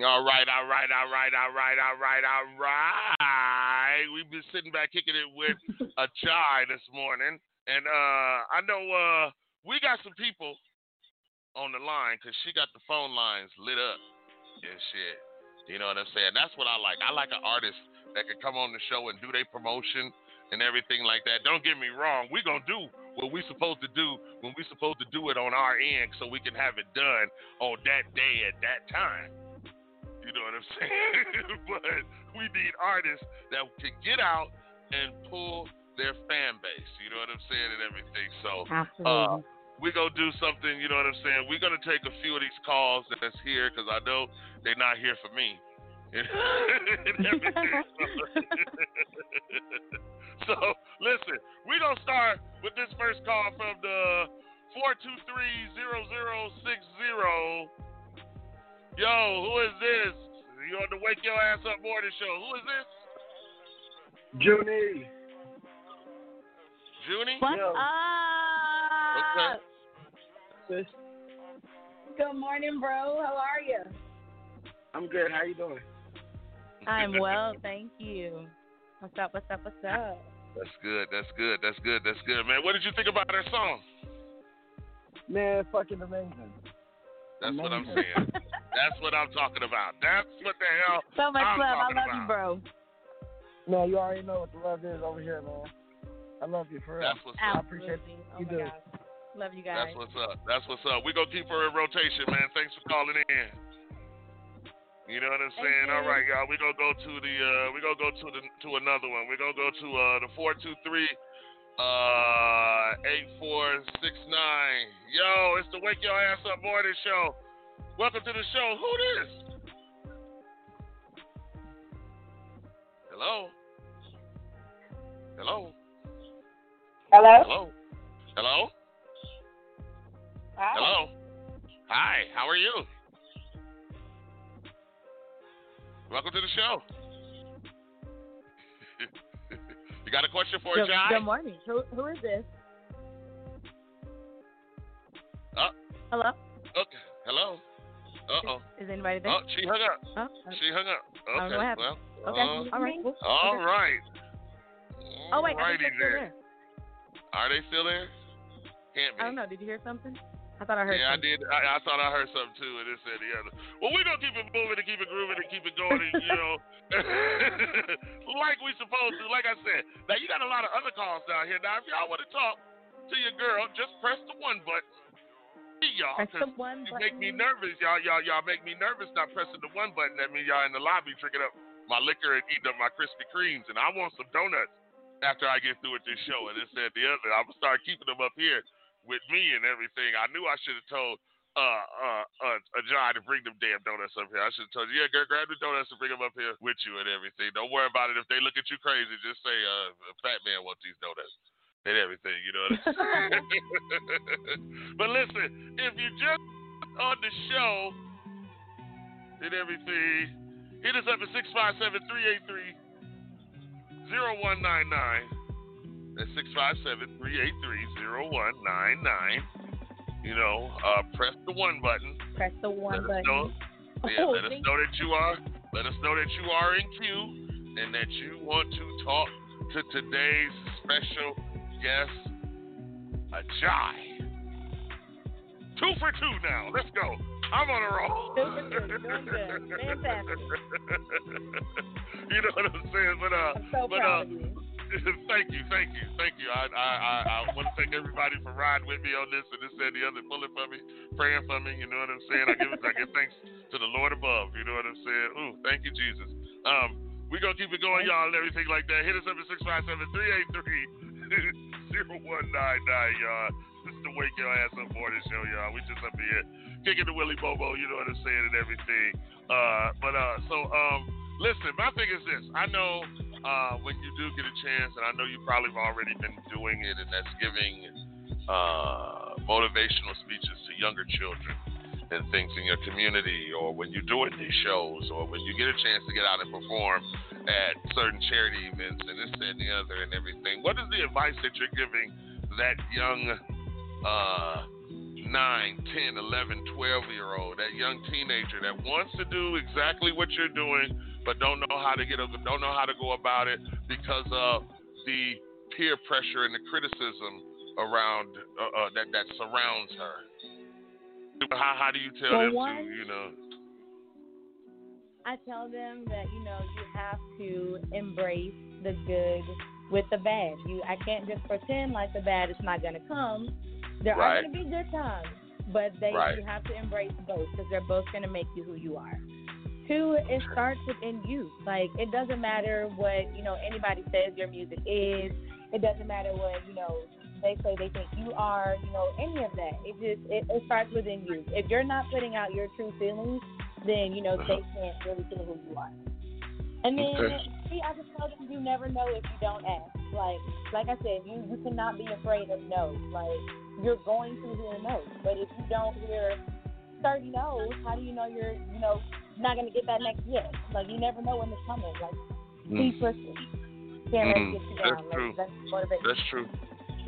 All right, all right, all right, all right, all right, all right. We've been sitting back kicking it with [laughs] a chai this morning, and uh, I know uh, we got some people on the line because she got the phone lines lit up and shit. You know what I'm saying? That's what I like. I like an artist that can come on the show and do their promotion and everything like that. Don't get me wrong. We're going to do what we supposed to do when we supposed to do it on our end so we can have it done on that day at that time. You know what I'm [laughs] saying? [laughs] but we need artists that can get out and pull their fan base. You know what I'm saying and everything. So uh, we're gonna do something. You know what I'm saying. We're gonna take a few of these calls that's here because I know they're not here for me. [laughs] and everything. so listen, we're gonna start with this first call from the four two three zero zero six zero. Yo, who is this? You on the Wake Your Ass Up Morning Show? Who is this? Junie. Junie? What's Yo. up? Sis, Good morning, bro. How are you? I'm good. How you doing? I'm [laughs] well, thank you. What's up? What's up? What's up? That's good. That's good. That's good. That's good, man. What did you think about our song? Man, fucking amazing. That's what I'm saying. [laughs] That's what I'm talking about. That's what the hell So much I'm love. I talking love you, bro. No, you already know what the love is over here, man. I love you for real. That's what's I up. appreciate Absolutely. Oh you my do. gosh. Love you guys. That's what's up. That's what's up. We gonna keep her in rotation, man. Thanks for calling in. You know what I'm saying? All right, y'all. We gonna go to the uh we gonna go to the to another one. We're gonna go to uh the four two three uh eight four six nine. Yo, it's the Wake Your Ass Up Morning Show. Welcome to the show. Who this? Hello? Hello? Hello? Hello? Hello? Hi. Hello? Hi, how are you? Welcome to the show. [laughs] you got a question for Good, Jai? good morning. Who, who is this? Uh, Hello? okay. Hello? Uh oh. Is anybody there? Oh, she hung up. Oh, She hung up. Okay. know what happened. Well, okay. uh, All right. Cool. all Okay. right. Oh wait, I think they're still there. Are they still there? Can't be. I don't know. Did you hear something? I thought I heard. yeah, I something. did. I, I thought I heard something too, and this and the other. Well, we're gonna keep it moving and keep it grooving and keep it going, and, you know, [laughs] like we supposed to. Like I said, now you got a lot of other calls down here. Now, if y'all want to talk to your girl, just press the one button. Y'all, Press the one you make me nervous. Y'all, y'all, y'all make me nervous not pressing the one button. That means y'all in the lobby drinking up my liquor and eating up my Krispy Kremes, and I want some donuts after I get through with this show. And this and the other, I'm gonna start keeping them up here with me and everything. I knew I should have told uh uh uh, uh John to bring them damn donuts up here. I should have told you, yeah, girl, grab the donuts and bring them up here with you and everything. Don't worry about it. If they look at you crazy, just say, uh, fat man wants these donuts and everything. You know what I'm [laughs] saying? [laughs] but listen, if you just on the show and everything, hit us up at 657 383 0199. That's 657 383 0199. You know, uh, press the one button. Press the one Let button. know. Yeah, Oh, let us know that you are. Let us know that you are in queue and that you want to talk to today's special guest, AJai. Two for two now. Let's go. I'm on a roll. Two for. Doing good. Fantastic. [laughs] you know what I'm saying? But uh, so but uh, [laughs] thank you, thank you, thank you. I I I, I want to thank everybody for riding with me on this and this and the other, pulling for me, praying for me. You know what I'm saying? I give I give thanks to the Lord above. You know what I'm saying? Ooh, thank you, Jesus. Um, we gonna keep it going, y'all, and everything like that. Hit us up at six five seven three eight three zero one nine nine, y'all. This is the Wake Your Ass Up Morning Show, y'all. We just up here kicking the Willy Bobo, you know what I'm saying, and everything. Uh, but uh, so um, listen, my thing is this. I know uh, when you do get a chance, and I know you probably have already been doing it, and that's giving uh, motivational speeches to younger children and things in your community, or when you're doing these shows, or when you get a chance to get out and perform at certain charity events, and this and the other, and everything. What is the advice that you're giving that young uh, 9, 10, 11, 12 year old, that young teenager that wants to do exactly what you're doing, but don't know how to get don't know how to go about it because of the peer pressure and the criticism around uh, uh, that that surrounds her. How how do you tell them one- to you know? I tell them that you know you have to embrace the good with the bad. You I can't just pretend like the bad is not going to come. There Right. are going to be good times, but they Right. you have to embrace both because they're both going to make you who you are. two, it starts within you. Like it doesn't matter what you know anybody says your music is. It doesn't matter what you know they say they think you are. You know any of that. It just it, it starts within you. If you're not putting out your true feelings, then you know Uh-huh. they can't really feel who you are. And then Okay. see, I just tell them you never know if you don't ask. Like like I said, you you cannot be afraid of no. Like you're going to hear no, but if you don't hear thirty no's, how do you know you're you know not gonna get that next yes? Like you never know when it's coming. Like Mm. pushing. Can't Mm, get you that's down. true. Like, that's motivation. That's true.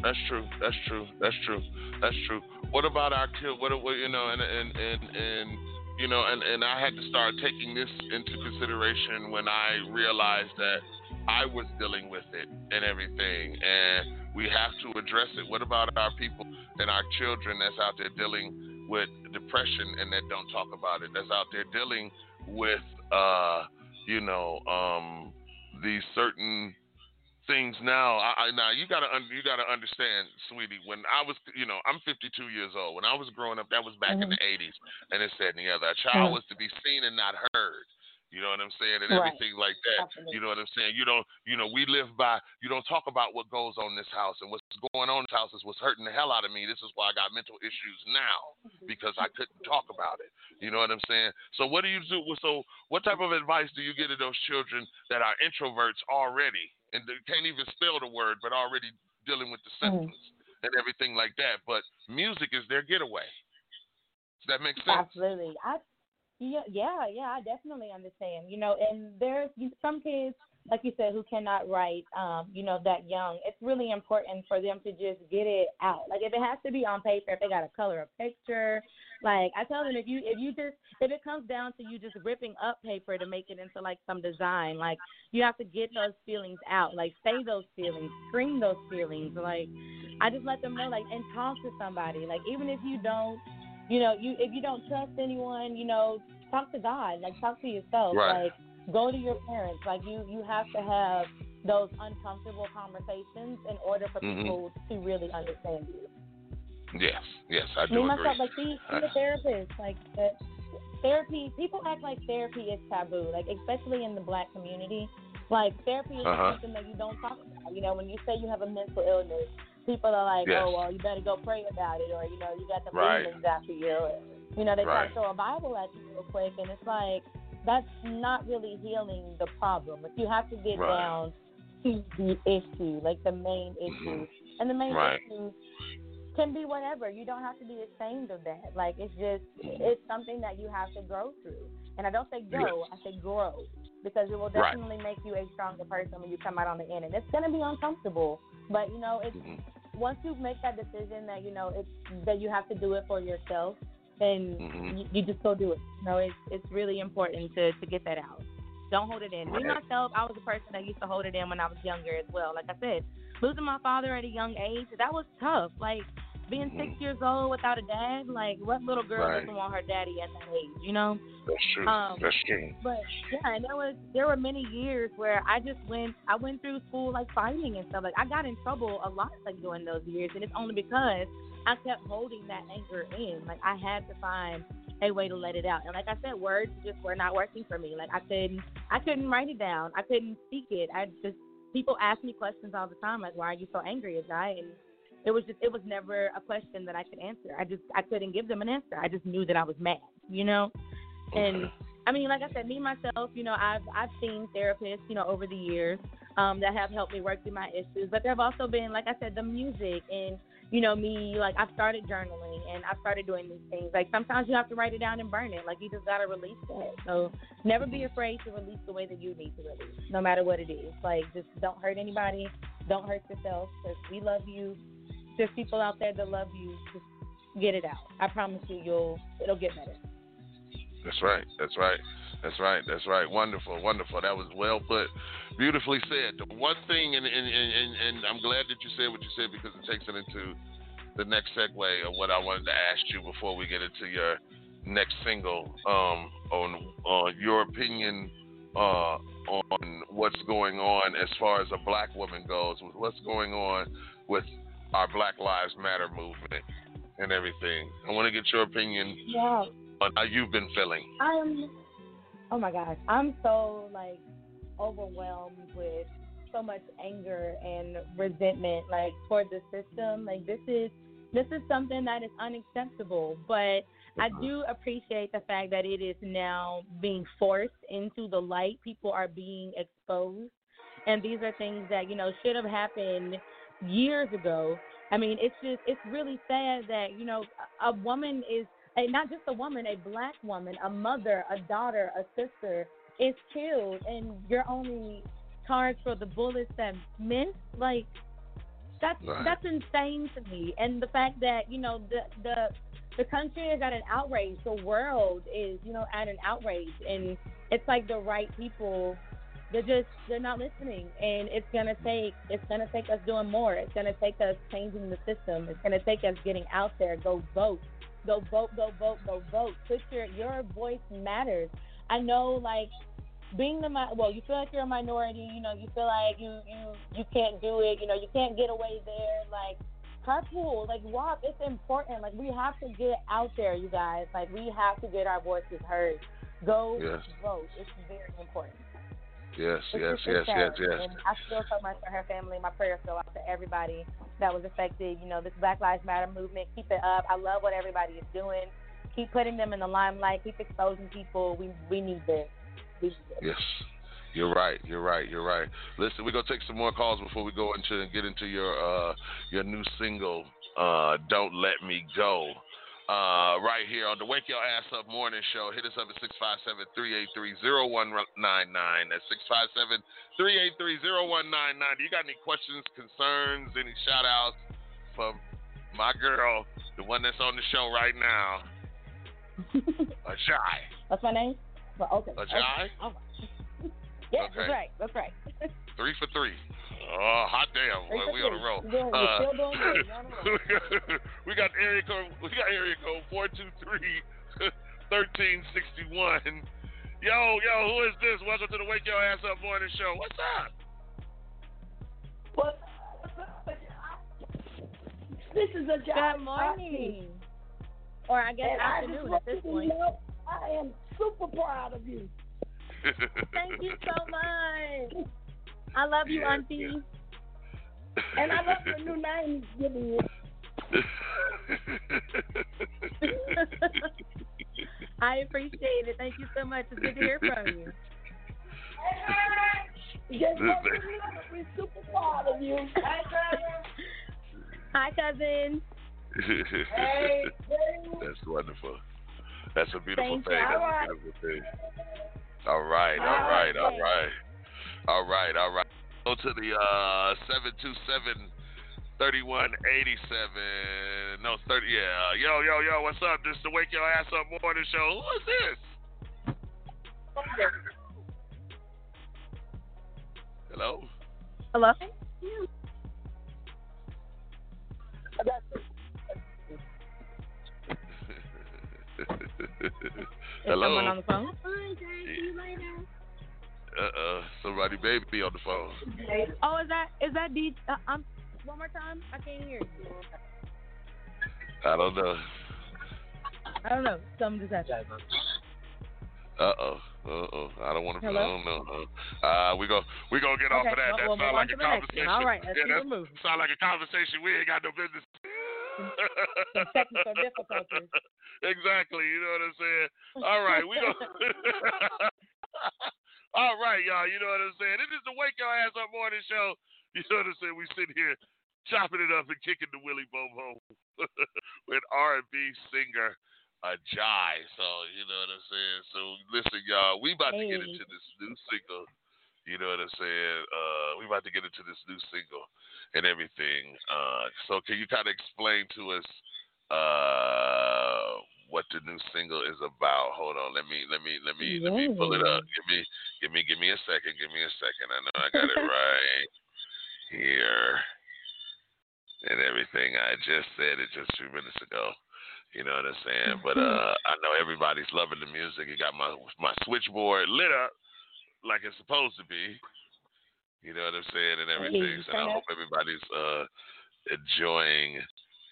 That's true. That's true. That's true. That's true. What about our kid? What, what you know, and and and and you know, and and I had to start taking this into consideration when I realized that I was dealing with it and everything, and we have to address it. What about our people and our children that's out there dealing with depression and that don't talk about it? That's out there dealing with, uh, you know, um, these certain things now. I, I now you gotta un, you gotta understand, sweetie. When I was, you know, I'm 52 years old. When I was growing up, that was back in the 80s, and it said and the other. A child Mhm. was to be seen and not heard. You know what I'm saying, and Right. everything like that. Absolutely. You know what I'm saying. You don't, you know, we live by. You don't talk about what goes on in this house and what's going on in this house is what's hurting the hell out of me. This is why I got mental issues now because I couldn't talk about it. You know what I'm saying? So what do you do? So what type of advice do you get to those children that are introverts already and they can't even spell the word, but already dealing with the Mm-hmm. symptoms and everything like that? But music is their getaway. Does that make sense? Absolutely. I yeah, yeah, yeah, I definitely understand. You know, and there's some kids, like you said, who cannot write, um, you know, that young. It's really important for them to just get it out. Like if it has to be on paper, if they got to color a picture, like I tell them, if you if you just if it comes down to you just ripping up paper to make it into like some design, like you have to get those feelings out, like say those feelings, scream those feelings, like I just let them know, like and talk to somebody, like even if you don't you know, you if you don't trust anyone, you know, talk to God, like talk to yourself, Right. like go to your parents. Like you you have to have those uncomfortable conversations in order for Mhm. people to really understand you. Yes, yes, I do. Me myself, like see, see I- a therapist, like uh, therapy. People act like therapy is taboo, like especially in the black community. Like therapy is Uh-huh. something that you don't talk about. You know, when you say you have a mental illness, people are like, Yes. "Oh, well, you better go pray about it," or you know, you got the Right. demons after you. Or, you know, they try to throw a Bible at you real quick, and it's like that's not really healing the problem. Like you have to get Right. down to the issue, like the main issue, and the main Mm-hmm. Right. issue can be whatever. You don't have to be ashamed of that. Like it's just it's something that you have to grow through. And I don't say go, I say grow. Because it will Right. definitely make you a stronger person when you come out on the end. And it's gonna be uncomfortable. But you know, it's Mm-hmm. Once you make that decision that, you know, it's that you have to do it for yourself, then Mhm. you, you just go do it. You know, it's it's really important to, to get that out. Don't hold it in. Me myself, I was a person that used to hold it in when I was younger as well. Like I said, losing my father at a young age, that was tough. Like being six years old without a dad, like what little girl Mm-hmm. Right. doesn't want her daddy at that age, you know? That's true. Um, That's true. But yeah, and there was there were many years where I just went I went through school like fighting and stuff. Like I got in trouble a lot like during those years and it's only because I kept holding that anger in. Like I had to find a way to let it out. And like I said, words just were not working for me. Like I couldn't I couldn't write it down. I couldn't speak it. I just people ask me questions all the time, like, Why are you so angry at guy? And it was just it was never a question that I could answer. I just I couldn't give them an answer. I just knew that I was mad, you know? And I mean, like I said, me myself, you know, I've I've seen therapists, you know, over the years um, that have helped me work through my issues. But there have also been, like I said, the music and you know me. Like I've started journaling and I've started doing these things. Like sometimes you have to write it down and burn it. Like you just gotta release that. So never be afraid to release the way that you need to release, no matter what it is. Like just don't hurt anybody, don't hurt yourself, because we love you. There's people out there that love you. Just get it out. I promise you, you'll it'll get better. That's right. That's right. That's right. That's right. Wonderful. Wonderful. That was well put. Beautifully said. The one thing, and, and, and, and I'm glad that you said what you said because it takes it into the next segue of what I wanted to ask you before we get into your next single um, on uh, your opinion uh, on what's going on as far as a black woman goes, with what's going on with our Black Lives Matter movement and everything. I want to get your opinion Yeah. on how you've been feeling. I'm oh my gosh, I'm so like overwhelmed with so much anger and resentment like toward the system. Like this is this is something that is unacceptable. But I uh-huh. do appreciate the fact that it is now being forced into the light. People are being exposed. And these are things that, you know, should have happened years ago. I mean, it's just it's really sad that, you know, a woman is a, not just a woman, a black woman, a mother, a daughter, a sister is killed and you're only charged for the bullets that missed. Like that's Right. that's insane to me. And the fact that, you know, the the the country is at an outrage. The world is, you know, at an outrage and it's like the right people they're just they're not listening and it's gonna take it's gonna take us doing more. It's gonna take us changing the system. It's gonna take us getting out there. Go vote. Go vote, go vote, go vote. Put your your voice matters. I know like being the well, you feel like you're a minority, you know, you feel like you you you can't do it, you know, you can't get away there like carpool, like walk, it's important. Like we have to get out there, you guys. Like we have to get our voices heard. Go Yes. vote. It's very important. Yes, yes, yes, yes, yes. And I feel so much for her family. My prayers go out to everybody that was affected. You know, this Black Lives Matter movement. Keep it up. I love what everybody is doing. Keep putting them in the limelight. Keep exposing people. We we need this. We need this. Yes. You're right. You're right. You're right. Listen, we're gonna take some more calls before we go into and get into your uh your new single, uh, Don't Let Me Go. Uh, right here on the Wake Your Ass Up Morning Show. Hit us up at 657-383-0199. That's 657-383-0199. Do you got any questions, concerns, any shout outs for my girl, the one that's on the show right now, [laughs] AJai? What's my name? Well, okay. AJai? Okay. Right. [laughs] Yeah, Okay. that's right. That's right. [laughs] Three for three. Oh, hot damn! Three Boy, we on a three. roll. You're doing- you're still doing good. You're on a we got area code. We got area code four two three [laughs] thirteen sixty one. Yo, yo, who is this? Welcome to the Wake Your Ass Up Morning Show. What's up? What? This is a job. Good morning. Or I guess And I just afternoon want at this you point. know I am super proud of you. [laughs] Thank you so much. [laughs] I love you, Yeah, Auntie. And I love the new name you're giving you. [laughs] I appreciate it. Thank you so much. It's good to hear from you. Just want you to we're super proud of you. Hi, Hi, cousin. Hey, hey. That's wonderful. That's a beautiful Thank you. thing. That's All right. a beautiful thing. All right, all All right, right. all right. All right, all right. Go to the uh 727 3187. No, 30. Yeah. Yo, yo, yo, what's up? This is the Wake Your Ass Up Morning Show. Who is this? Hello? Hello? [laughs] Is Hello? someone on the phone? Uh-uh. Somebody baby on the phone. Oh, is that is that D? Uh, um, one more time. I can't hear you. I don't know. I don't know. Something just happened. Uh oh. Uh oh. I don't want to. I don't know. Uh, we go. We gonna get off of that. well, that we'll sound like a conversation. All right, let's yeah, that sound like a conversation we ain't got no business. [laughs] Some technical difficulties. [laughs] exactly. You know what I'm saying? All right, we go. [laughs] All right, y'all. You know what I'm saying? It is the Wake Your Ass Up Morning Show. [laughs] You know what I'm saying? We sit here chopping it up and kicking the Willie Bobo [laughs] with R&B singer AJai. So you know what I'm saying? So listen, y'all. We about to get into this new single. You know what I'm saying? Uh, we about to get into this new single and everything. Uh, so can you kind of explain to us uh, what the new single is about? Hold on, let me let me let me let me pull it up. Give me give me give me a second. Give me a second. I know I got it [laughs] right here and everything. I just said it just a few minutes ago. You know what I'm saying? But uh, I know everybody's loving the music. You got my my switchboard lit up like it's supposed to be. You know what I'm saying and everything. So I hope everybody's uh enjoying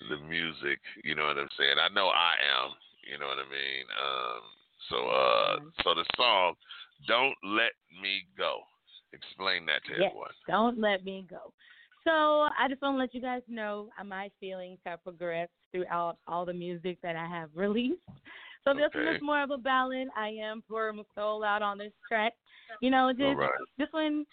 the music. You know what I'm saying? I know I am. You know what I mean? Um, So, uh, so the song "Don't Let Me Go." Explain that to Yes, everyone. don't let me go. So I just want to let you guys know uh, my feelings have progressed throughout all the music that I have released. So this one is more of a ballad. I am pouring my soul out on this track. You know, just right. this one.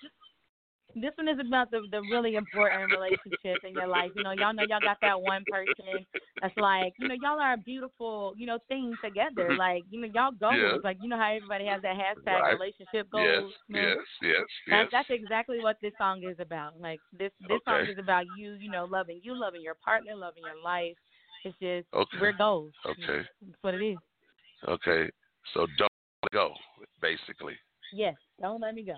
This one is about the the really important relationship in your life. You know, y'all know y'all got that one person that's like, you know, y'all are a beautiful, you know, thing together. Mm-hmm. Like, you know, y'all goals. Yeah. Like, you know how everybody has that hashtag Right. relationship Yes, goals. you know? yes, yes, That's, yes. that's exactly what this song is about. Like this this song is about you, you know, loving you, loving your partner, loving your life. It's just Okay. we're goals. Okay. That's what it is. Okay. So don't let go, basically. Yes. Don't let me go.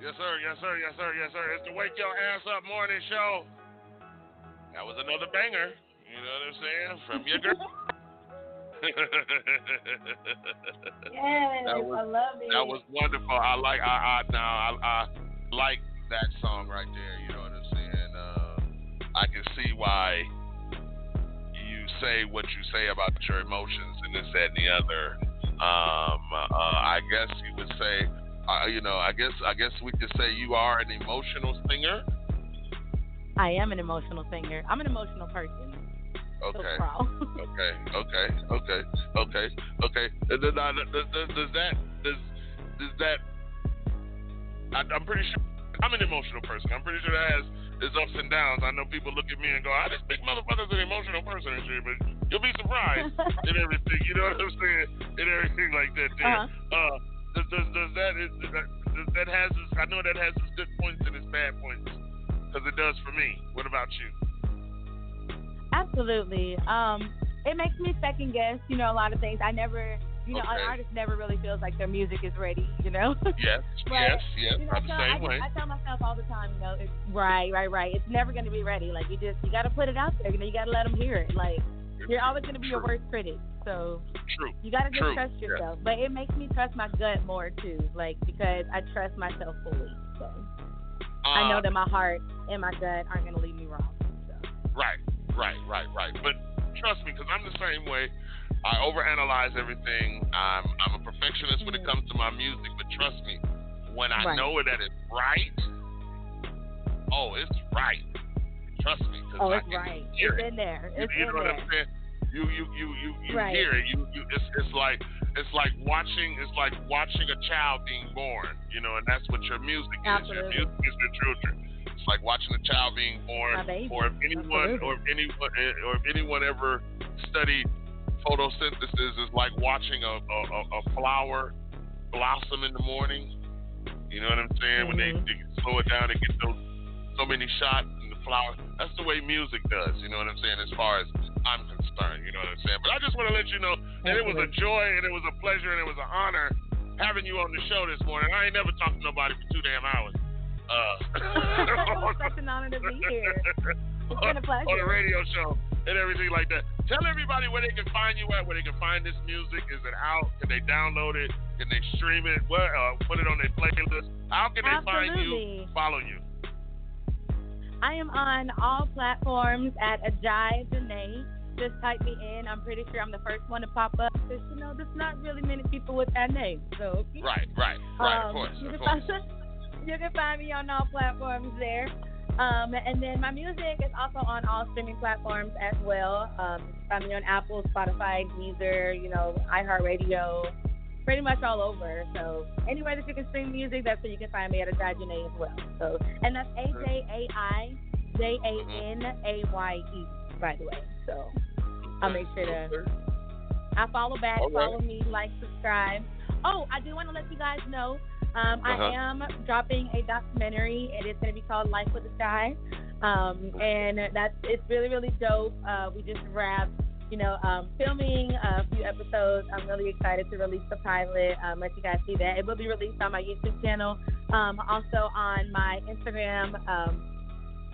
Yes, sir, yes, sir, yes, sir. Yes, sir. It's the Wake Your Ass Up Morning Show. That was another banger. You know what I'm saying? From your girl. [laughs] Yes, that was, I love it. That was wonderful. I like. I. I now. I, I like that song right there. You know what I'm saying? Uh, I can see why you say what you say about your emotions and this, that, and the other. Um, uh, I guess you would say, uh, you know, I guess, I guess we could say you are an emotional singer. I am an emotional singer. I'm an emotional person. [laughs] Okay. okay. Okay. Okay. Okay. Okay. Does, does, does, does that does does that? I, I'm pretty sure I'm an emotional person. I'm pretty sure that has its ups and downs. I know people look at me and go, "I just think motherfucker's an emotional person and shit," but you'll be surprised [laughs] in everything. You know what I'm saying? In everything like that. There. Uh-huh. Uh, does, does, does that is does that, does that has its, I know that has its good points and its bad points because it does for me. What about you? Absolutely. Um, it makes me second guess, you know, a lot of things. I never, you know, Okay. an artist never really feels like their music is ready, you know. [laughs] Yes. But, yes. Yes. You know, I'm I the tell, same I, way. I tell myself all the time, you know, it's right, right, right. It's never going to be ready. Like you just, you got to put it out there. You know, you got to let them hear it. Like you're always going to be your worst critic, so True. you got to just True. trust Yeah. yourself. But it makes me trust my gut more too, like because I trust myself fully. So I know Uh, that my heart and my gut aren't going to lead me wrong. Right, right, right, right. But trust me, because I'm the same way. I overanalyze everything. I'm I'm a perfectionist when it comes to my music. But trust me, when I Right. know that it's right, oh, it's right. Trust me, Oh, it's right. It's it. in there. You, It's you in know what there. I'm saying? You you you you you Right. hear it. You you it's it's like it's like watching it's like watching a child being born. You know, and that's what your music is. Your music is your children. It's like watching a child being born, or if anyone, Absolutely. or if anyone, or if anyone ever studied photosynthesis, is like watching a, a, a, flower blossom in the morning. You know what I'm saying? When they, Mhm. they slow it down and get those so many shots in the flower. That's the way music does. You know what I'm saying? As far as I'm concerned, you know what I'm saying. But I just want to let you know that it was a joy and it was a pleasure and it was an honor having you on the show this morning. I ain't never talked to nobody for two damn hours. Uh, [laughs] such an honor to be here. It's been a pleasure. [laughs] on the radio show and everything like that. Tell everybody where they can find you at, where they can find this music. Is it out? Can they download it? Can they stream it? Where, uh, put it on their playlist? How can they find you? Follow you? I am on all platforms at AJai Janae. Just type me in. I'm pretty sure I'm the first one to pop up because you know there's not really many people with that name. So Right, right, right. Um, of course, you of can course. Find, [laughs] you can find me on all platforms there. Um, and then my music is also on all streaming platforms as well. Um, find me on Apple, Spotify, Deezer, you know, iHeartRadio, pretty much all over. So anywhere that you can stream music, that's where you can find me at a Janae as well. So and that's A J A I J A N A Y E, by the way. So I'll make sure to I follow back, right. follow me, like, subscribe. Oh, I do want to let you guys know um, Uh-huh. I am dropping a documentary. It is going to be called Life with the Sky, um, and that's it's really really dope. Uh, we just wrapped, you know, um, filming a few episodes. I'm really excited to release the pilot. Um, let you guys see that. It will be released on my YouTube channel, um, also on my Instagram, um,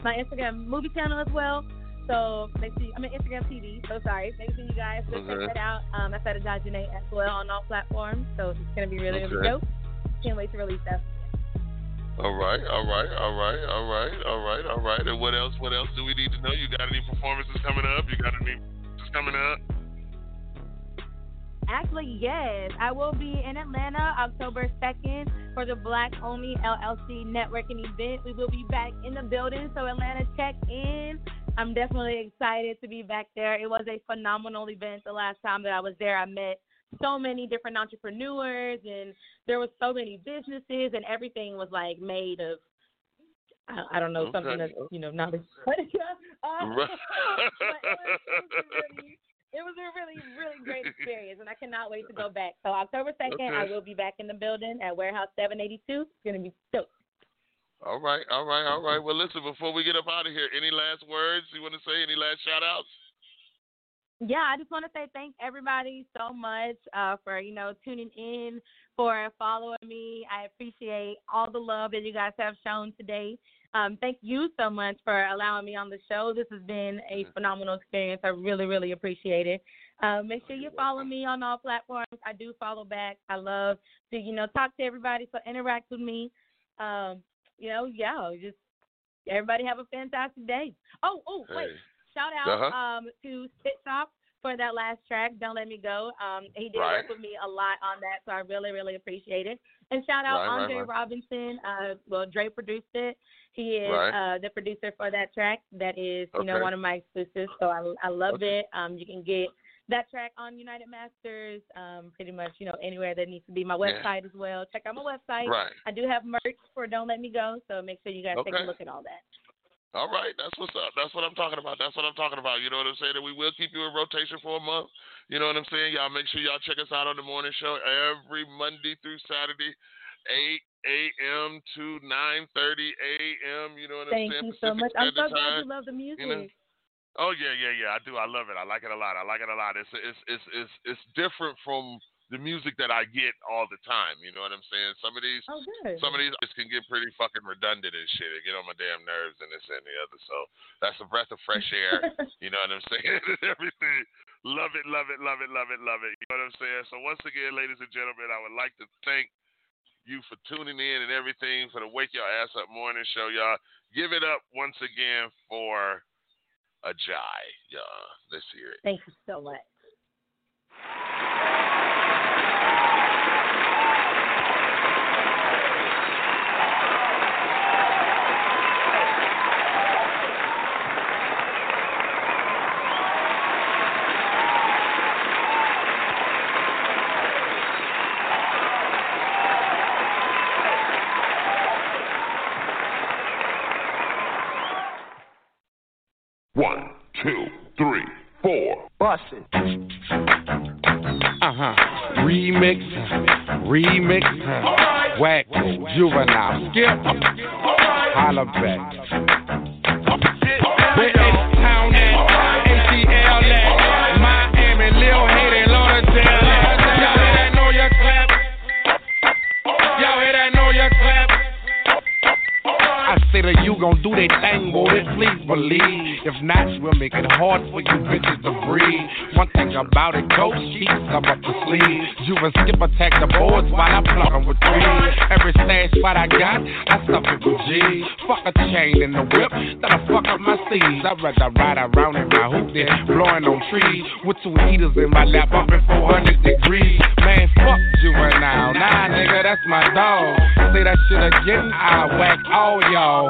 my Instagram movie channel as well. So make sure you, I mean Instagram TV. So sorry. Make sure you guys go check that out. Um, that's at AJai Janae as well on all platforms. So it's gonna be really really dope. Can't wait to release that. All right, all right, all right, all right, all right, all right. And what else? What else do we need to know? You got any performances coming up? You got any coming up? Actually, yes. I will be in Atlanta October 2nd for the Black Only LLC networking event. We will be back in the building, so Atlanta, check in. I'm definitely excited to be back there. It was a phenomenal event the last time that I was there. I met so many different entrepreneurs, and there was so many businesses, and everything was like made of. I, I don't know something Okay. that's you know not. Uh, [laughs] Right. it was a really, really great experience, and I cannot wait to go back. So October second, I will be back in the building at Warehouse Seven Eighty Two. It's gonna be dope. All right, all right, all right. Well, listen, before we get up out of here, any last words you want to say? Any last shout outs? yeah, I just want to say thank everybody so much uh, for you know tuning in, for following me. I appreciate all the love that you guys have shown today. Um, thank you so much for allowing me on the show. This has been a Mm-hmm. phenomenal experience. I really, really appreciate it. Um, make sure you follow me on all platforms. I do follow back. I love to you know talk to everybody, so interact with me. Um, you know, yeah, just everybody have a fantastic day. Oh, oh, wait. Hey. Shout out Uh-huh. um, to Spit Shop for that last track, Don't Let Me Go. Um, he did Right. work with me a lot on that, so I really, really appreciate it. And shout out Right, right, Andre right. Robinson. Uh, well, Dre produced it. He is Right. uh, the producer for that track. That is, you know, one of my exclusives. So I, I love Okay. it. Um, you can get that track on United Masters, um, pretty much, you know, anywhere that needs to be. My Yeah. website as well. Check out my website. Right. I do have merch for Don't Let Me Go, so make sure you guys take a look at all that. All right, that's what's up. That's what I'm talking about. That's what I'm talking about. You know what I'm saying? And we will keep you in rotation for a month. You know what I'm saying? Y'all make sure y'all check us out on the morning show every Monday through Saturday, 8 a.m. to 9:30 a.m. You know what Thank I'm saying? Thank you so Pacific much. I'm so glad you love the music. You know? Oh yeah, yeah, yeah. I do. I love it. I like it a lot. I like it a lot. It's it's it's it's it's different from the music that I get all the time. You know what I'm saying? Some of these Oh, some of these artists can get pretty fucking redundant and shit. It get on my damn nerves and this and the other. So that's a breath of fresh air. [laughs] you know what I'm saying? [laughs] Everything. Love it, love it, love it, love it, love it. You know what I'm saying? So once again, ladies and gentlemen, I would like to thank you for tuning in and everything for the Wake Your Ass Up morning show, y'all. Give it up once again for AJai, y'all. Let's hear it. Thank you so much. Two, three, four. Bust it. Uh huh. Remix, remix, Wacko, juvenile, skip, holla back. Where H-Town at? Say that you gon' do that thing, boy, then please believe. If not, we'll make it hard for you bitches to breathe. One thing about it, coach, keep some up the sleeve. You and skip attack the boards while I plug 'em with three. Every stash spot I got, I stuff it with G. Fuck a chain in the whip, that'll fuck up my sleeves. I'd rather ride around in my hoop than blowing on trees. With two heaters in my lap, up in 400 degrees. Man, fuck juvenile. Nah, nigga, that's my dog. Say that shit again, I whack all y'all.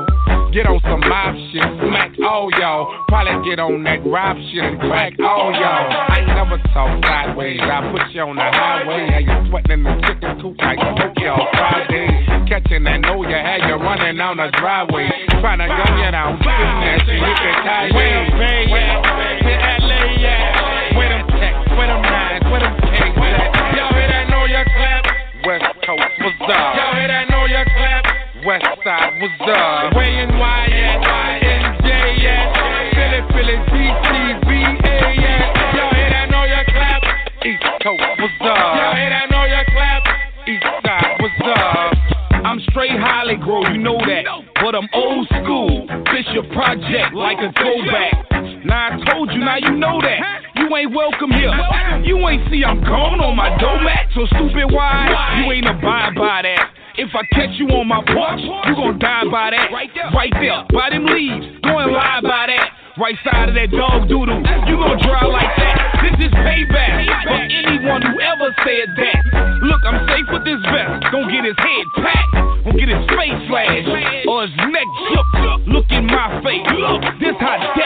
Get on some mob shit, smack all y'all. Probably get on that rob shit and crack all y'all. I never talk sideways. I put you on the highway. How you sweating in the chicken coop like Tokyo Friday. Catching that know you had you running down the driveway. Trying to gun you down, spitting that shit. You can tie Where Bay at? Where LA at? Where them texts? Where them nines? Where them kings at? Y'all hear that Nolia clap? West Coast, what's up? Y'all hear that Nolia clap? West Side, what's up? Where and why at? NJ at? Philly, Philly, DC, VA at? Y'all hear that Nolia clap? East Coast, what's up? Y'all hear that Nolia clap? East Side, what's up? I'm straight Holly Grove, you know that. But I'm old school. Bishop Project, like a throwback. Now I told you, now you know that. You ain't welcome here. You ain't see I'm gone on my doormat. So stupid, why? You ain't abide by that. If I catch you on my porch, you gon' die by that. Right there, right there, by them leaves, go and lie by that. Right side of that dog doodle, you gon' drive like that. This is payback for anyone who ever said that. Look, I'm safe with this vest. Gon' get his head packed, gon' get his face slashed, or his neck shook. Look in my face, look, this how that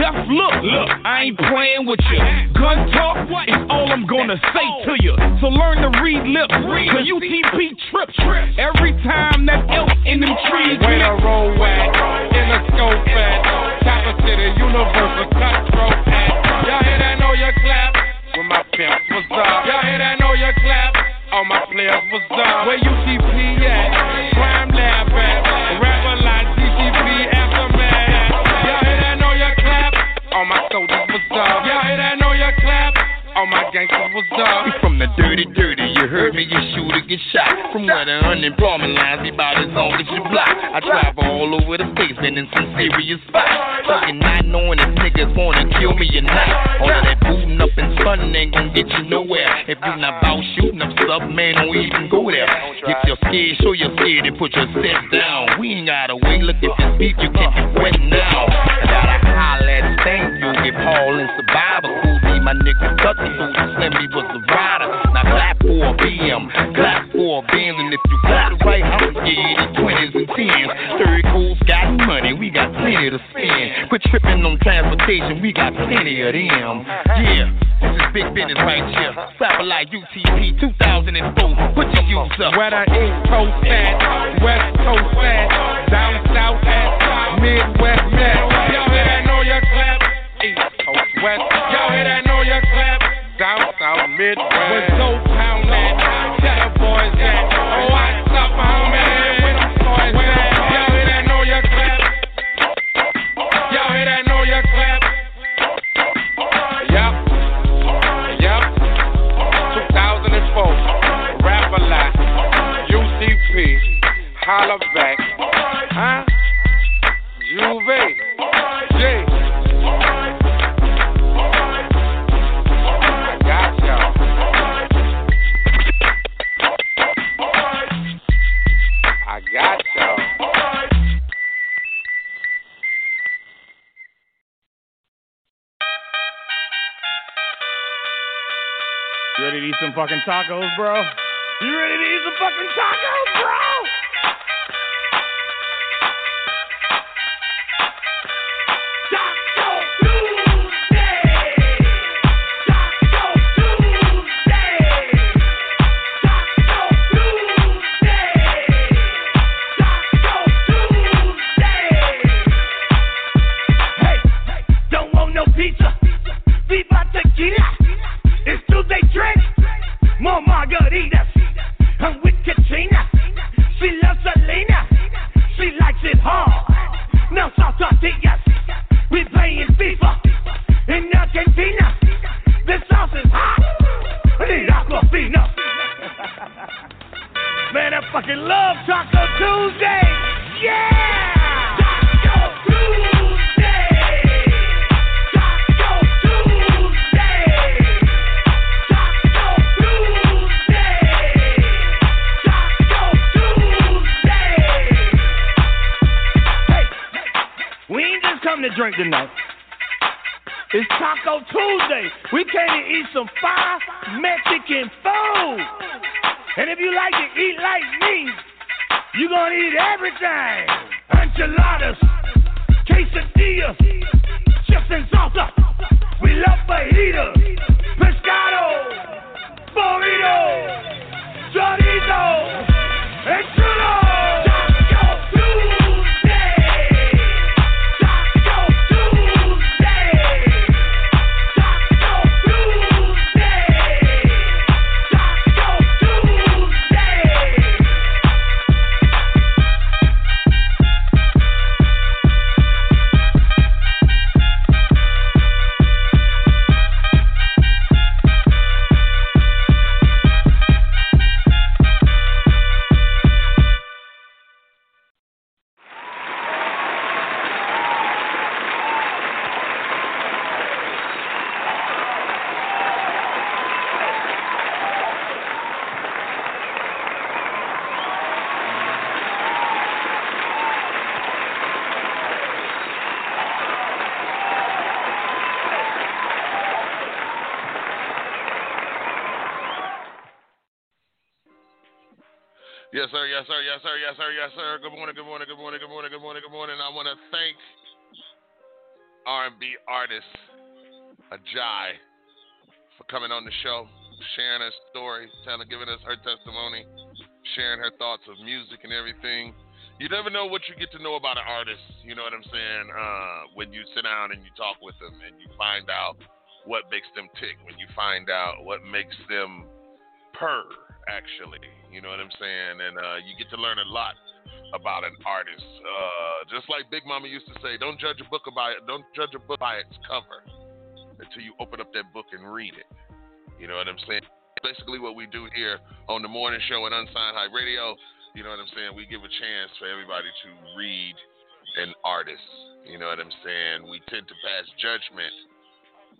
look. If you deaf, look, look, I ain't playing with you. Gun talk is all I'm gonna say to you. So learn to read lips. The UTP trip every time that elk in them trees. When I roll at? In a scope at? Chopper to the universal cutthroat at? Y'all hear that? Nolia clap. With my pimps, what's up? Y'all hear that? Nolia clap. All my players, was up? Where UTP at? Was up. We from the dirty, dirty. You heard me, you shoot or get shot. From where the unemployment lines be about as long as you block. I travel all over the place, been in some serious spots. Fucking not knowing if niggas wanna kill me or not. All of that booting up and stunning ain't gonna get you nowhere. If you not about shooting up stuff, man, don't even go there. If you're scared, show you're scared and put your set down. We ain't gotta wait. Look, if it's beef, you can't get wet now. I gotta holler at thank you. Get Paul and survivor. Cool my nigga, the food. Slim me was the rider. Now clap for a BM, clap for a Benz, and if you got it right, I'ma give you the 20s and 10s. Third cool's got money, we got plenty to spend. Quit tripping on transportation, we got plenty of them. Yeah, this is big business right here. Rapper like UTP 2004. Put your use up. Where the East Coast at, West Coast at, down south at, Midwest at. Y'all hear that? Nolia clap. East Coast, West. Y'all hear that? Nolia clap. Down south, Midwest. Where Zoe Town Holla back. Huh? Juve. J. I got y'all. I got y'all. You ready to eat some fucking tacos, bro? You ready to eat some fucking tacos, bro? Yes, sir. Yes, sir. Yes, sir. Yes, sir. Good morning. Good morning. Good morning. Good morning. Good morning. Good morning. I want to thank R&B artist AJai for coming on the show, sharing her story, telling, giving us her testimony, sharing her thoughts of music and everything. You never know what you get to know about an artist. You know what I'm saying? Uh, when you sit down and you talk with them and you find out what makes them tick. When you find out what makes them purr, actually. You know what I'm saying? And uh, you get to learn a lot about an artist. Uh, just like Big Mama used to say, don't judge a book by it. Don't judge a book by its cover until you open up that book and read it. You know what I'm saying? Basically, what we do here on the morning show at Unsigned High Radio, you know what I'm saying? We give a chance for everybody to read an artist. You know what I'm saying? We tend to pass judgment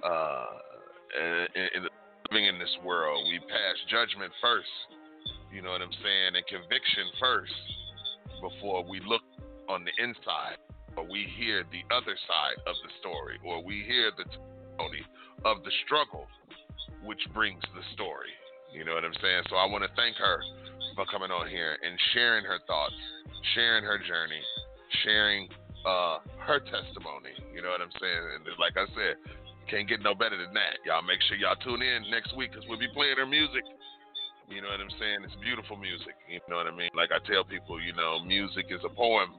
uh, in, in living in this world. We pass judgment first. You know what I'm saying? And conviction first before we look on the inside or we hear the other side of the story or we hear the testimony of the struggle which brings the story. You know what I'm saying? So I want to thank her for coming on here and sharing her thoughts, sharing her journey, sharing uh, her testimony. You know what I'm saying? And like I said, can't get no better than that. Y'all make sure y'all tune in next week because we'll be playing her music. You know what I'm saying? It's beautiful music. You know what I mean? Like I tell people, you know, music is a poem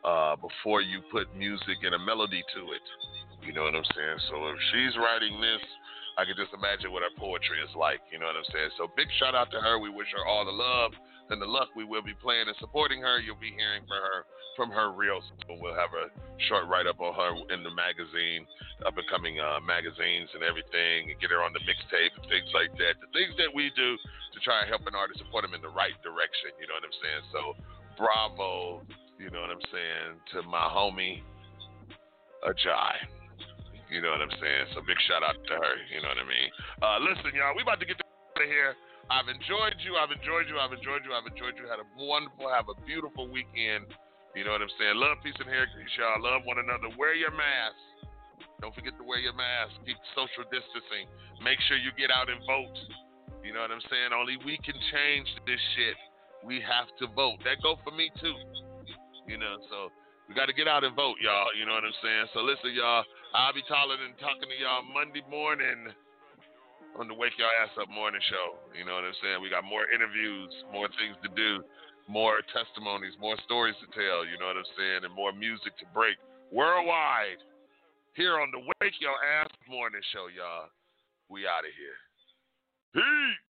uh, before you put music and a melody to it. You know what I'm saying? So if she's writing this, I can just imagine what her poetry is like. You know what I'm saying? So big shout out to her. We wish her all the love and the luck. We will be playing and supporting her. You'll be hearing from her from her real. We'll have a short write up on her in the magazine, up and coming uh, magazines and everything, and get her on the mixtape and things like that. The things that we do to try and help an artist and put them in the right direction. You know what I'm saying? So bravo. You know what I'm saying to my homie AJai. You know what I'm saying? So big shout out to her. You know what I mean? Uh, listen, y'all, we about to get out of here. I've enjoyed you. I've enjoyed you. I've enjoyed you. I've enjoyed you. Had a wonderful, have a beautiful weekend. You know what I'm saying? Love, peace, and hair grease, y'all. Love one another. Wear your mask. Don't forget to wear your mask. Keep social distancing. Make sure you get out and vote. You know what I'm saying? Only we can change this shit. We have to vote. That go for me too. You know, so we got to get out and vote, y'all. You know what I'm saying? So listen, y'all. I'll be calling and talking to y'all Monday morning on the Wake Y'all Ass Up morning show. You know what I'm saying? We got more interviews, more things to do, more testimonies, more stories to tell. You know what I'm saying? And more music to break worldwide. Here on the Wake Your Ass Morning Show, y'all. We out of here. Peace.